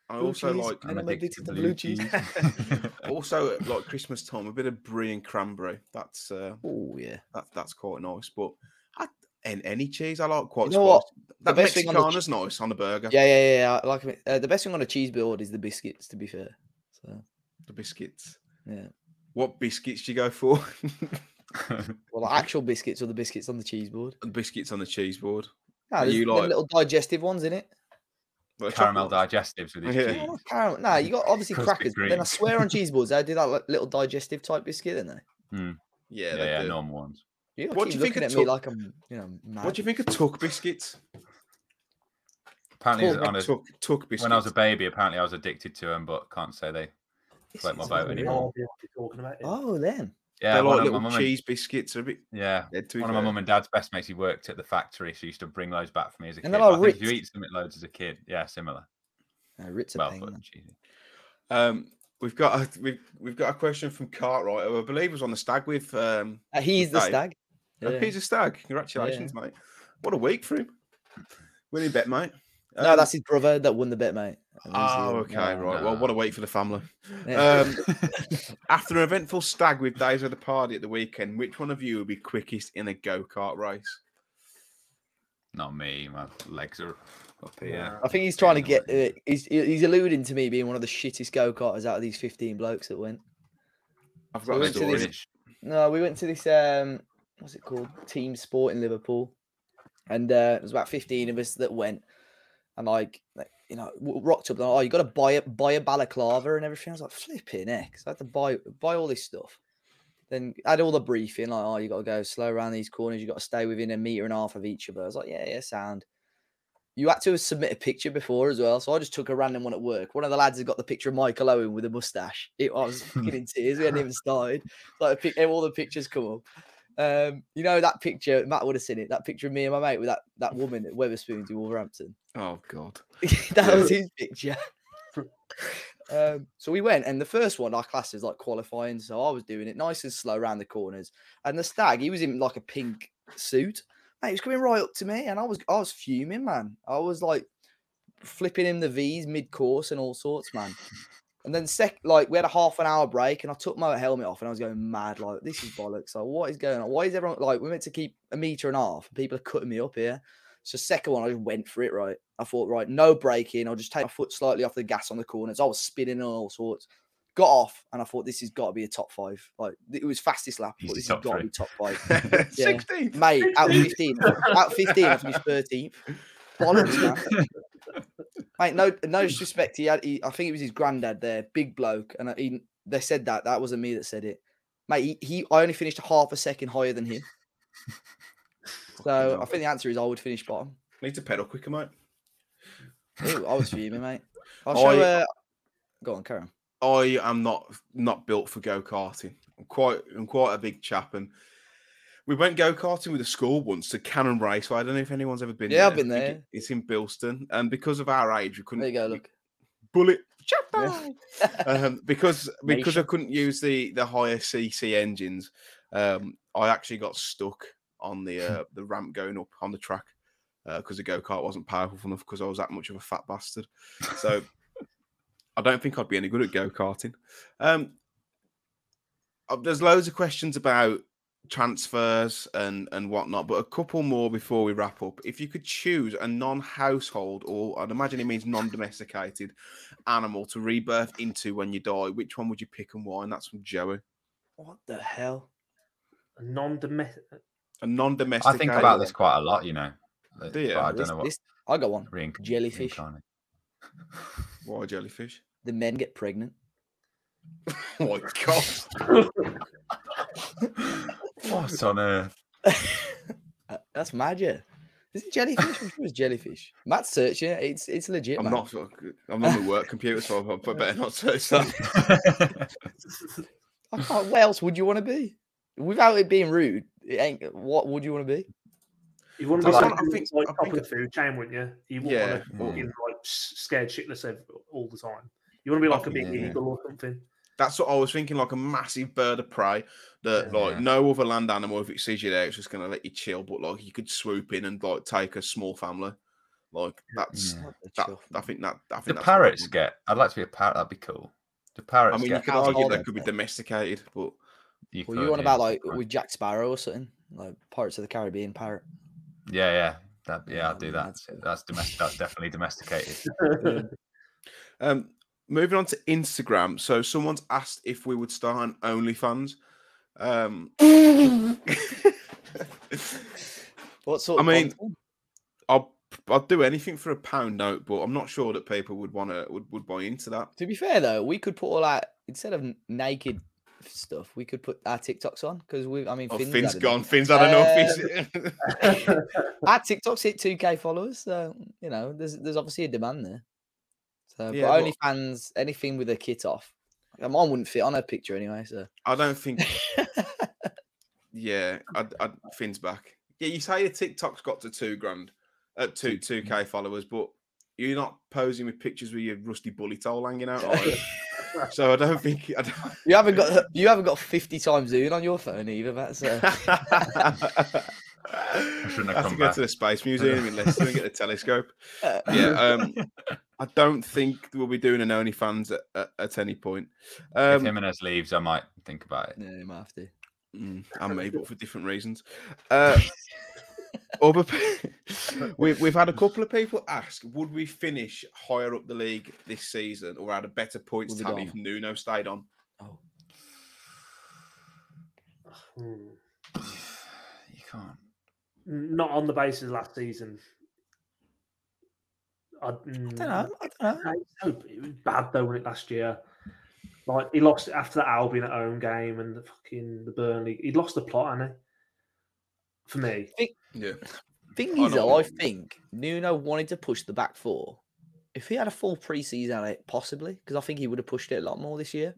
I Blue also cheese. like And I'm addicted to blue cheese. *laughs* *laughs* also like Christmas time a bit of brie and cranberry. That's uh, Oh, yeah. that, that's quite nice. But I, and any cheese I like quite You know what? spicy. That best thing on the Mexicana's nice on a burger. Yeah, yeah, yeah. yeah. I like 'em. uh, the best thing on a cheese board is the biscuits, to be fair. So, The biscuits. yeah. What biscuits do you go for? *laughs* *laughs* Well, the actual biscuits or the biscuits on the cheese board. the biscuits on the cheese board. No, Are you like- little digestive ones in it. Like Caramel digestives with his Yeah. cheese. Oh, caramel. No, you got obviously crackers. But then I swear on *laughs* cheese boards, they do that like, little digestive type biscuit, don't they? ones. Yeah, Yeah, they yeah, do. normal ones. You What do you think of at me Tuck- like I'm, you know, mad. What do you think of Tuck biscuits? Apparently, Cool. on a, Tuck, tuck biscuits. when I was a baby, apparently I was addicted to them, but can't say they. Float my Biscuits boat anymore. weird. I'll be able to be talking about it. Oh, then. Yeah, They're like of my little mum and- cheese biscuits. They're a bit Yeah, dead to be one of my mum and dad's best mates. He worked at the factory, so he used to bring loads back for me as a And kid. they're like I think if you Ritz. eat something loads as a kid, yeah, similar. No, Ritz Well, pain, but man. cheesy. Um, we've got a, we've we've got a question from Cartwright, who I believe was on the stag with. Um, Uh, he's the Dave. stag. oh, Yeah. he's a stag. Congratulations, mate! What a week for him. Winning bet, mate. No, Um, that's his brother that won the bet, mate. And he's the Oh, okay, no, right. no. Well, what a wait for the family. Yeah. Um, *laughs* after an eventful stag with days of the party at the weekend, which one of you would be quickest in a go kart race? Not me. My legs are up here. I think he's trying to get. Uh, he's he's alluding to me being one of the shittest go karters out of these fifteen blokes that went. I've So got we went to this- No, we went to this. Um, what's it called? Team Sport in Liverpool, and uh, there was about fifteen of us that went, and like, like, you know, rocked up. Like, Oh, you got to buy a buy a balaclava and everything. I was like, flipping heck! I had to buy buy all this stuff. Then had all the briefing, like, oh, you got to go slow around these corners. You got to stay within a meter and a half of each other. I was like, yeah, yeah, sound. You had to submit a picture before as well, so I just took a random one at work. One of the lads had got the picture of Michael Owen with a mustache. It, I was fucking in tears. We hadn't even started. Like, all the pictures come up. Um, you know that picture, Matt would have seen it. That picture of me and my mate with that that woman at Wetherspoons in Wolverhampton. Oh god. *laughs* that Yeah. was his picture. um, so we went, and the first one, our class is like qualifying. So I was doing it nice and slow around the corners. And the stag, he was in like a pink suit. Mate, he was coming right up to me, and I was I was fuming, man. I was like flipping him the V's mid course and all sorts, man. And then sec like we had a half an hour break, and I took my helmet off, and I was going mad. Like this is bollocks. Like what is going on? Why is everyone like we're meant to keep a meter and a half? People are cutting me up here. So second one, I just went for it. Right, I thought right, no braking. I'll just take my foot slightly off the gas on the corners. I was spinning and all sorts. Got off, and I thought this has got to be a top five. Like it was fastest lap. Easy this has got to be top five. *laughs* Yeah. Sixteen. Mate, out of 15, out of 15, I finished 13th. Bollocks, man. *laughs* Mate, no, no disrespect. He had, he, I think it was his granddad there, big bloke, and he, they said that. That wasn't me that said it. Mate, he, he I only finished half a second higher than him. *laughs* So I think the answer is I would finish bottom. Need to pedal quicker, mate. Ooh, I was fuming, mate. I'll I- show. Uh, go on, Karen. I am not not built for go karting. I'm quite I'm quite a big chap, and we went go karting with the school once to Cannon Raceway. I don't know if anyone's ever been. There. Yeah, I've been there. It's in Bilston, and because of our age, we couldn't. There you go. Look. bullet. Yeah. *laughs* um, because because I couldn't use the the higher CC engines, um, I actually got stuck on the *laughs* uh, the ramp going up on the track because the go kart wasn't powerful enough because I was that much of a fat bastard. So I don't think I'd be any good at go karting. Um, uh, there's loads of questions about transfers and and whatnot, but a couple more before we wrap up. If you could choose a non-household or I'd imagine it means non-domesticated animal to rebirth into when you die, which one would you pick and why? And that's from Joey. What the hell? A non-domestic. A non-domesticated. I think about this quite a lot, you know. but- Do you? I don't This- know what this- I got one. reinc- jellyfish. reincarnate. *laughs* Why jellyfish? The men get pregnant. *laughs* oh my god! *laughs* What *laughs* on earth? Uh, That's magic. Is it jellyfish? I'm sure it's jellyfish. Matt's searching it. It's it's legit. I'm man. not. I'm on the work computer, so *laughs* I better not search that. *laughs* I can't, what else would you want to be? Without it being rude, it ain't. What would you want to be? You want to be like- like, I think- like I top think- of the food chain, wouldn't you? You wouldn't Yeah, want to mm. fucking like scared shitless all the time. You want to be like a big Yeah. eagle or something. That's what I was thinking, like a massive bird of prey that, like, no other land animal, if it sees you there, it's just gonna let you chill. But like, you could swoop in and like take a small family. Like that's Yeah. That. I think that. I think The that's what I parrots would- get. I'd like to be a parrot. That'd be cool. The parrots. I parrots mean, you get. could argue household they could be domesticated, but you Well, could, you want yeah, about like with Jack Sparrow or something, like Pirates of the Caribbean parrot. Yeah, yeah. That, yeah, I'd do that. that's it. That's domestic. That's definitely domesticated. *laughs* Um, moving on to Instagram. So someone's asked if we would start an OnlyFans. Um, *laughs* What sort? I mean, content? I'll I'll do anything for a pound note, but I'm not sure that people would want to would, would buy into that. to be fair though, we could put all that instead of naked stuff, we could put our TikToks on because we. I mean, Oh, Finn's Finn's gone. enough. Finn's had enough. He's- *laughs* Our TikToks hit two k followers, so you know, there's there's obviously a demand there. So, Yeah, but but- OnlyFans, anything with a kit off, uh, mine wouldn't fit on her picture anyway. So. I don't think. *laughs* Yeah, I, I, Finn's back. Yeah, you say your TikTok's got to two grand, uh, two two k followers, but you're not posing with pictures with your rusty bullet hole hanging out. are you? *laughs* so I don't think. I don't... You haven't got you haven't got fifty times Zoom on your phone either, That's. So *laughs* I shouldn't have have to come go back. to the Space Museum in Leicester and get a telescope. uh, Yeah, um, I don't think we'll be doing an OnlyFans at, at, at any point. if Um, Jimenez leaves, I might think about it. yeah, you might have to. mm, and me, but for different reasons. Uh, other pe- *laughs* we've, we've had a couple of people ask, would we finish higher up the league this season or had a better points Would we tally if Nuno stayed on? Oh. *sighs* *sighs* You can't. Not on the basis of last season. I, I mm, don't know. I don't know. It was bad though, when it last year? Like he lost after the Albion at home game and the fucking the Burnley. He'd lost the plot, hasn't he? For me, Yeah. Thing I is, though, I think Nuno wanted to push the back four. If he had a full preseason on it, possibly, because I think he would have pushed it a lot more this year.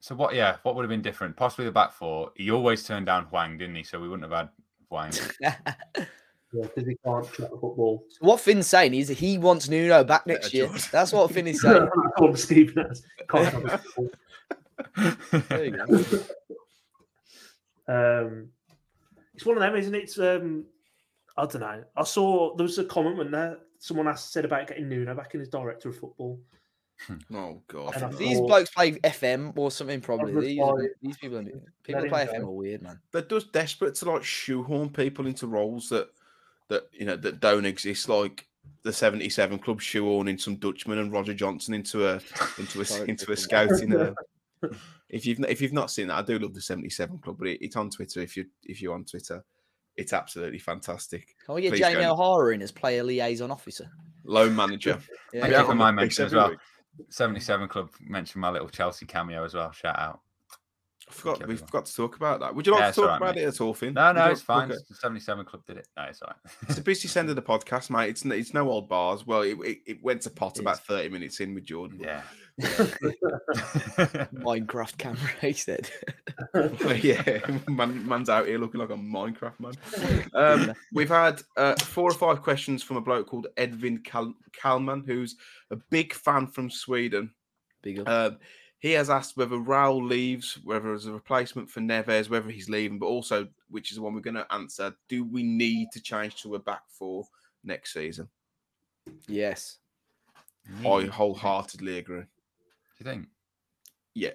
So what? Yeah, what would have been different? Possibly the back four. He always turned down Hwang, didn't he? So we wouldn't have had Hwang. *laughs* yeah, because he can't track the football. what Finn's saying is he wants Nuno back Yeah, next year. George. That's what Finn is *laughs* saying. Come on, Stephen. that's- can't track the football. There you go. *laughs* Um, it's one of them, isn't it? It's, um, I don't know. I saw there was a comment when there someone asked said about getting Nuno back in as director of football. Oh, God. And These thought- blokes play FM or something, probably. These, like, these people, are, people play go. FM are weird, man. They're just desperate to like shoehorn people into roles that, that you know, that don't exist. Like the 77 club shoehorning some Dutchman and Roger Johnson into a into a into a scouting. uh, *laughs* if you've if you've not seen that, I do love the 77 club, but it, it's on Twitter. If you if you're on Twitter, it's absolutely fantastic. Can we get Please Jamie. O'Hara in as player liaison officer? Loan manager. *laughs* Yeah, Thank Yeah, you for my mention as well. week. 77 Club mentioned my little Chelsea cameo as well. Shout out. I forgot we forgot to talk about that. Would you like Yeah, to talk all right, about mate. it at all, Finn? No, no, like it's fine. it? The 77 Club did it. No, it's all It's the busiest end of the podcast, mate. It's it's no old bars. Well, it, it, it went to pot It about is. 30 minutes in with Jordan. right. but- Yeah. *laughs* Minecraft camera, he said. yeah, man, man's out here looking like a Minecraft man. Um, we've had uh, four or five questions from a bloke called Edvin Kal- Kalman, who's a big fan from Sweden. Big up. Um, he has asked whether Raul leaves, whether as a replacement for Neves, whether he's leaving, but also, which is the one we're going to answer, do we need to change to a back four next season? yes. I wholeheartedly agree. Do you think? Yeah,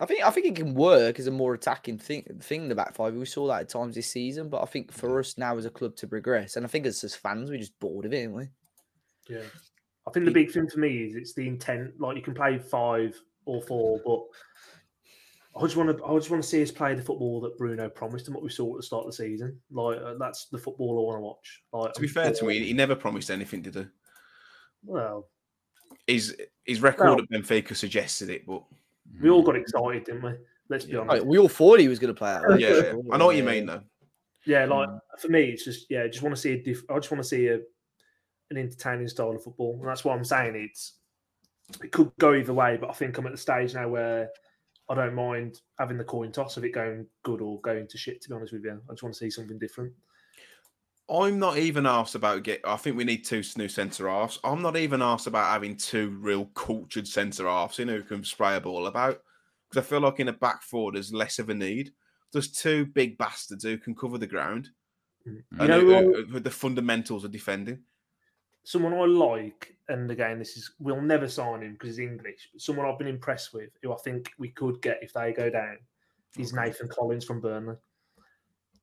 I think I think it can work as a more attacking thing thing in the back five. We saw that at times this season, but I think for us now as a club to progress, and I think as as fans, we're just bored of it, aren't we? Yeah. I think the big thing for me is it's the intent. Like you can play five or four, but I just want to. I just want to see us play the football that Bruno promised and what we saw at the start of the season. Like uh, that's the football I want to watch. Like to be I'm fair to me, he never promised anything, did he? well, His his record Well- at Benfica suggested it, but we all got excited, didn't we? Let's be Yeah. honest. Like, we all thought he was going to play that. way, yeah, yeah. I know what you mean though. Yeah, like Mm. for me, it's just yeah, I just want to see a diff- I just want to see a an entertaining style of football, and that's what I'm saying. It's it could go either way, but I think I'm at the stage now where I don't mind having the coin toss of it going good or going to shit. To be honest with you, I just want to see something different. I'm not even asked about get. I think we need two new centre halves. I'm not even asked about having two real cultured centre halves, you know, who can spray a ball about. Because I feel like in a back four, there's less of a need. There's two big bastards who can cover the ground. Mm. You and know, who- who- who the fundamentals of defending. Someone I like, and again, this is we'll never sign him because he's English, but someone I've been impressed with, who I think we could get if they go down, is Okay. Nathan Collins from Burnley.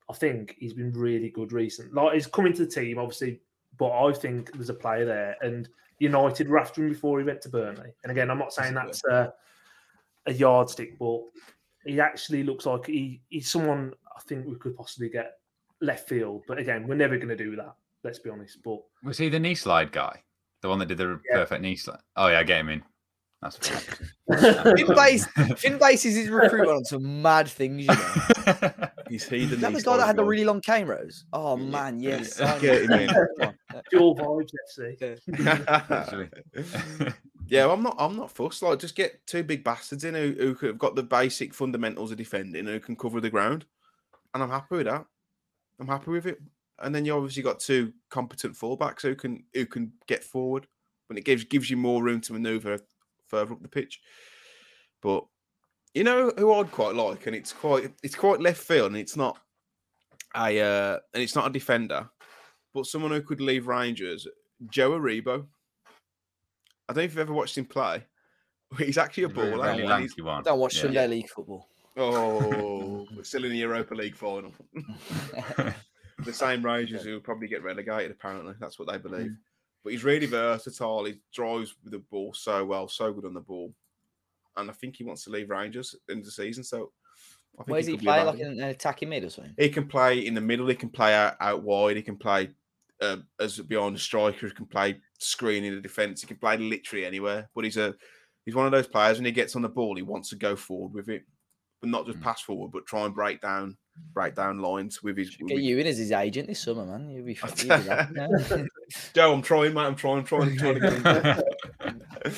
I think he's been really good recent. Like he's coming to the team, obviously, but I think there's a player there, and United were after him before he went to Burnley. And again, I'm not saying that's a, a yardstick, but he actually looks like he, he's someone I think we could possibly get left field. But again, we're never going to do that. Let's be honest. But Was he the knee slide guy? The one that did the Yeah. perfect knee slide? Oh, yeah, get him in. That's *laughs* Finn Base, *laughs* Finn bases his recruitment on some mad things, you know. *laughs* fine. He's he the that knee the guy that had the really long cane rows? Oh man, yeah. yes. Yeah, get him. him in. Come on. Uh, vibes, let's see. guy. Literally. Yeah, I'm not. I'm not fussed. Like, just get two big bastards in who, who have got the basic fundamentals of defending, and who can cover the ground, and I'm happy with that. I'm happy with it. And then you obviously got two competent fullbacks who can who can get forward when it gives gives you more room to manoeuvre further up the pitch. But you know who I'd quite like, and it's quite it's quite left field, and it's not a uh, and it's not a defender, but someone who could leave Rangers, Joe Aribo. I don't know if you've ever watched him play. *laughs* He's actually a Really, baller. really and he's- one. Don't watch Yeah. Sunday League football. Oh, *laughs* we're still in the Europa League final. *laughs* the same Rangers who will probably get relegated. Apparently, that's what they believe. But he's really versatile. He drives with the ball so well, so good on the ball, and I think he wants to leave Rangers in the season. So, I think Where's he could play? Like an, attacking mid or something? He can play in the middle. He can play out, out wide. He can play uh, as behind the striker. He can play screening the defense. He can play literally anywhere. But he's a he's one of those players. When he gets on the ball, he wants to go forward with it, but not just Mm. pass forward, but try and break down break down lines with his. with Get his- you in as his agent this summer, man. You'll be. *laughs* you'll. *laughs* Joe, I'm trying, mate. I'm trying, trying, trying to get him. *laughs*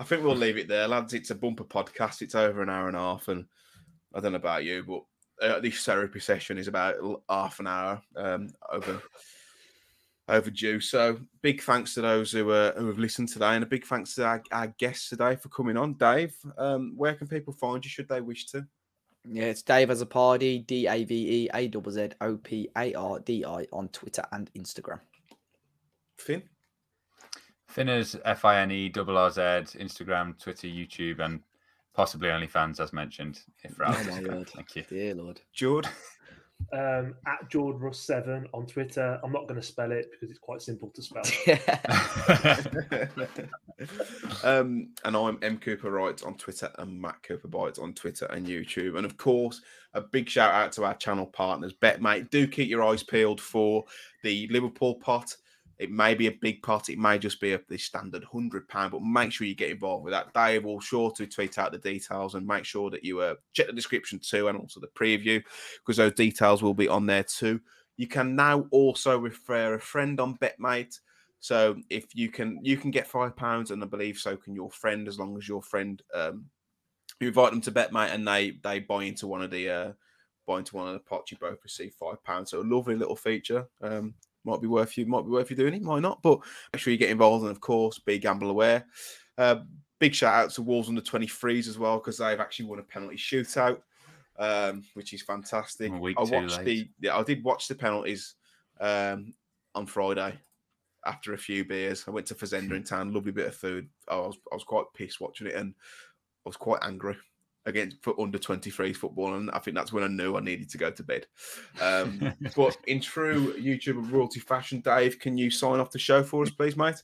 I think we'll leave it there, lads. It's a bumper podcast. It's over an hour and a half, and I don't know about you, but uh, this therapy session is about half an hour um, over overdue. So, big thanks to those who uh, who have listened today, and a big thanks to our, our guests today for coming on. Dave, um, where can people find you should they wish to? Yeah, it's Dave Azzopardi, D A V E A Z Z O P A R D I on Twitter and Instagram. Finn, Finners, F I N E double R Z, Instagram, Twitter, YouTube, and possibly OnlyFans, as mentioned. If we're Oh my *laughs* discount. word. Thank you. Dear Lord. George. Um, at George Russ seven on Twitter. I'm not going to spell it because it's quite simple to spell. *laughs* *laughs* um, and I'm M Cooper Writes on Twitter and Matt Cooper Bites on Twitter and YouTube. And of course, a big shout out to our channel partners, BetMate. Do keep your eyes peeled for the Liverpool pot. It may be a big pot, it may just be a the standard hundred pound, but make sure you get involved with that. Dave will sure to tweet out the details and make sure that you uh, check the description too, and also the preview because those details will be on there too. You can now also refer a friend on BetMate. So if you can, you can get five pounds, and I believe so can your friend, as long as your friend um, you invite them to BetMate and they they buy into one of the uh, buy into one of the pots. You both receive five pounds. So a lovely little feature. Um, might be worth you, might be worth you doing it, might not. But make sure you get involved, and of course, be gamble aware. Uh, big shout out to Wolves under 23s as well because they've actually won a penalty shootout, um, which is fantastic. I watched late. the yeah, I did watch the penalties um, on Friday after a few beers. I went to Fazenda in *laughs* town, lovely bit of food. I was I was quite pissed watching it, and I was quite angry against for under 23s football, and I think that's when I knew I needed to go to bed. Um, but in true YouTube royalty fashion, Dave, can you sign off the show for us, please, mate?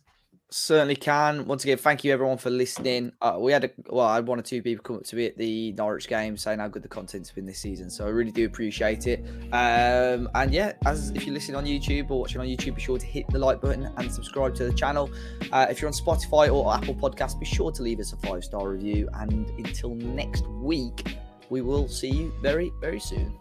Certainly can. Once again, thank you everyone for listening. Uh, we had a well, I had one or two people come up to me at the Norwich game saying how good the content's been this season. So I really do appreciate it. Um, and yeah, as if you're listening on YouTube or watching on YouTube, be sure to hit the like button and subscribe to the channel. Uh, if you're on Spotify or Apple Podcasts, be sure to leave us a five star review. And until next week, we will see you very very soon.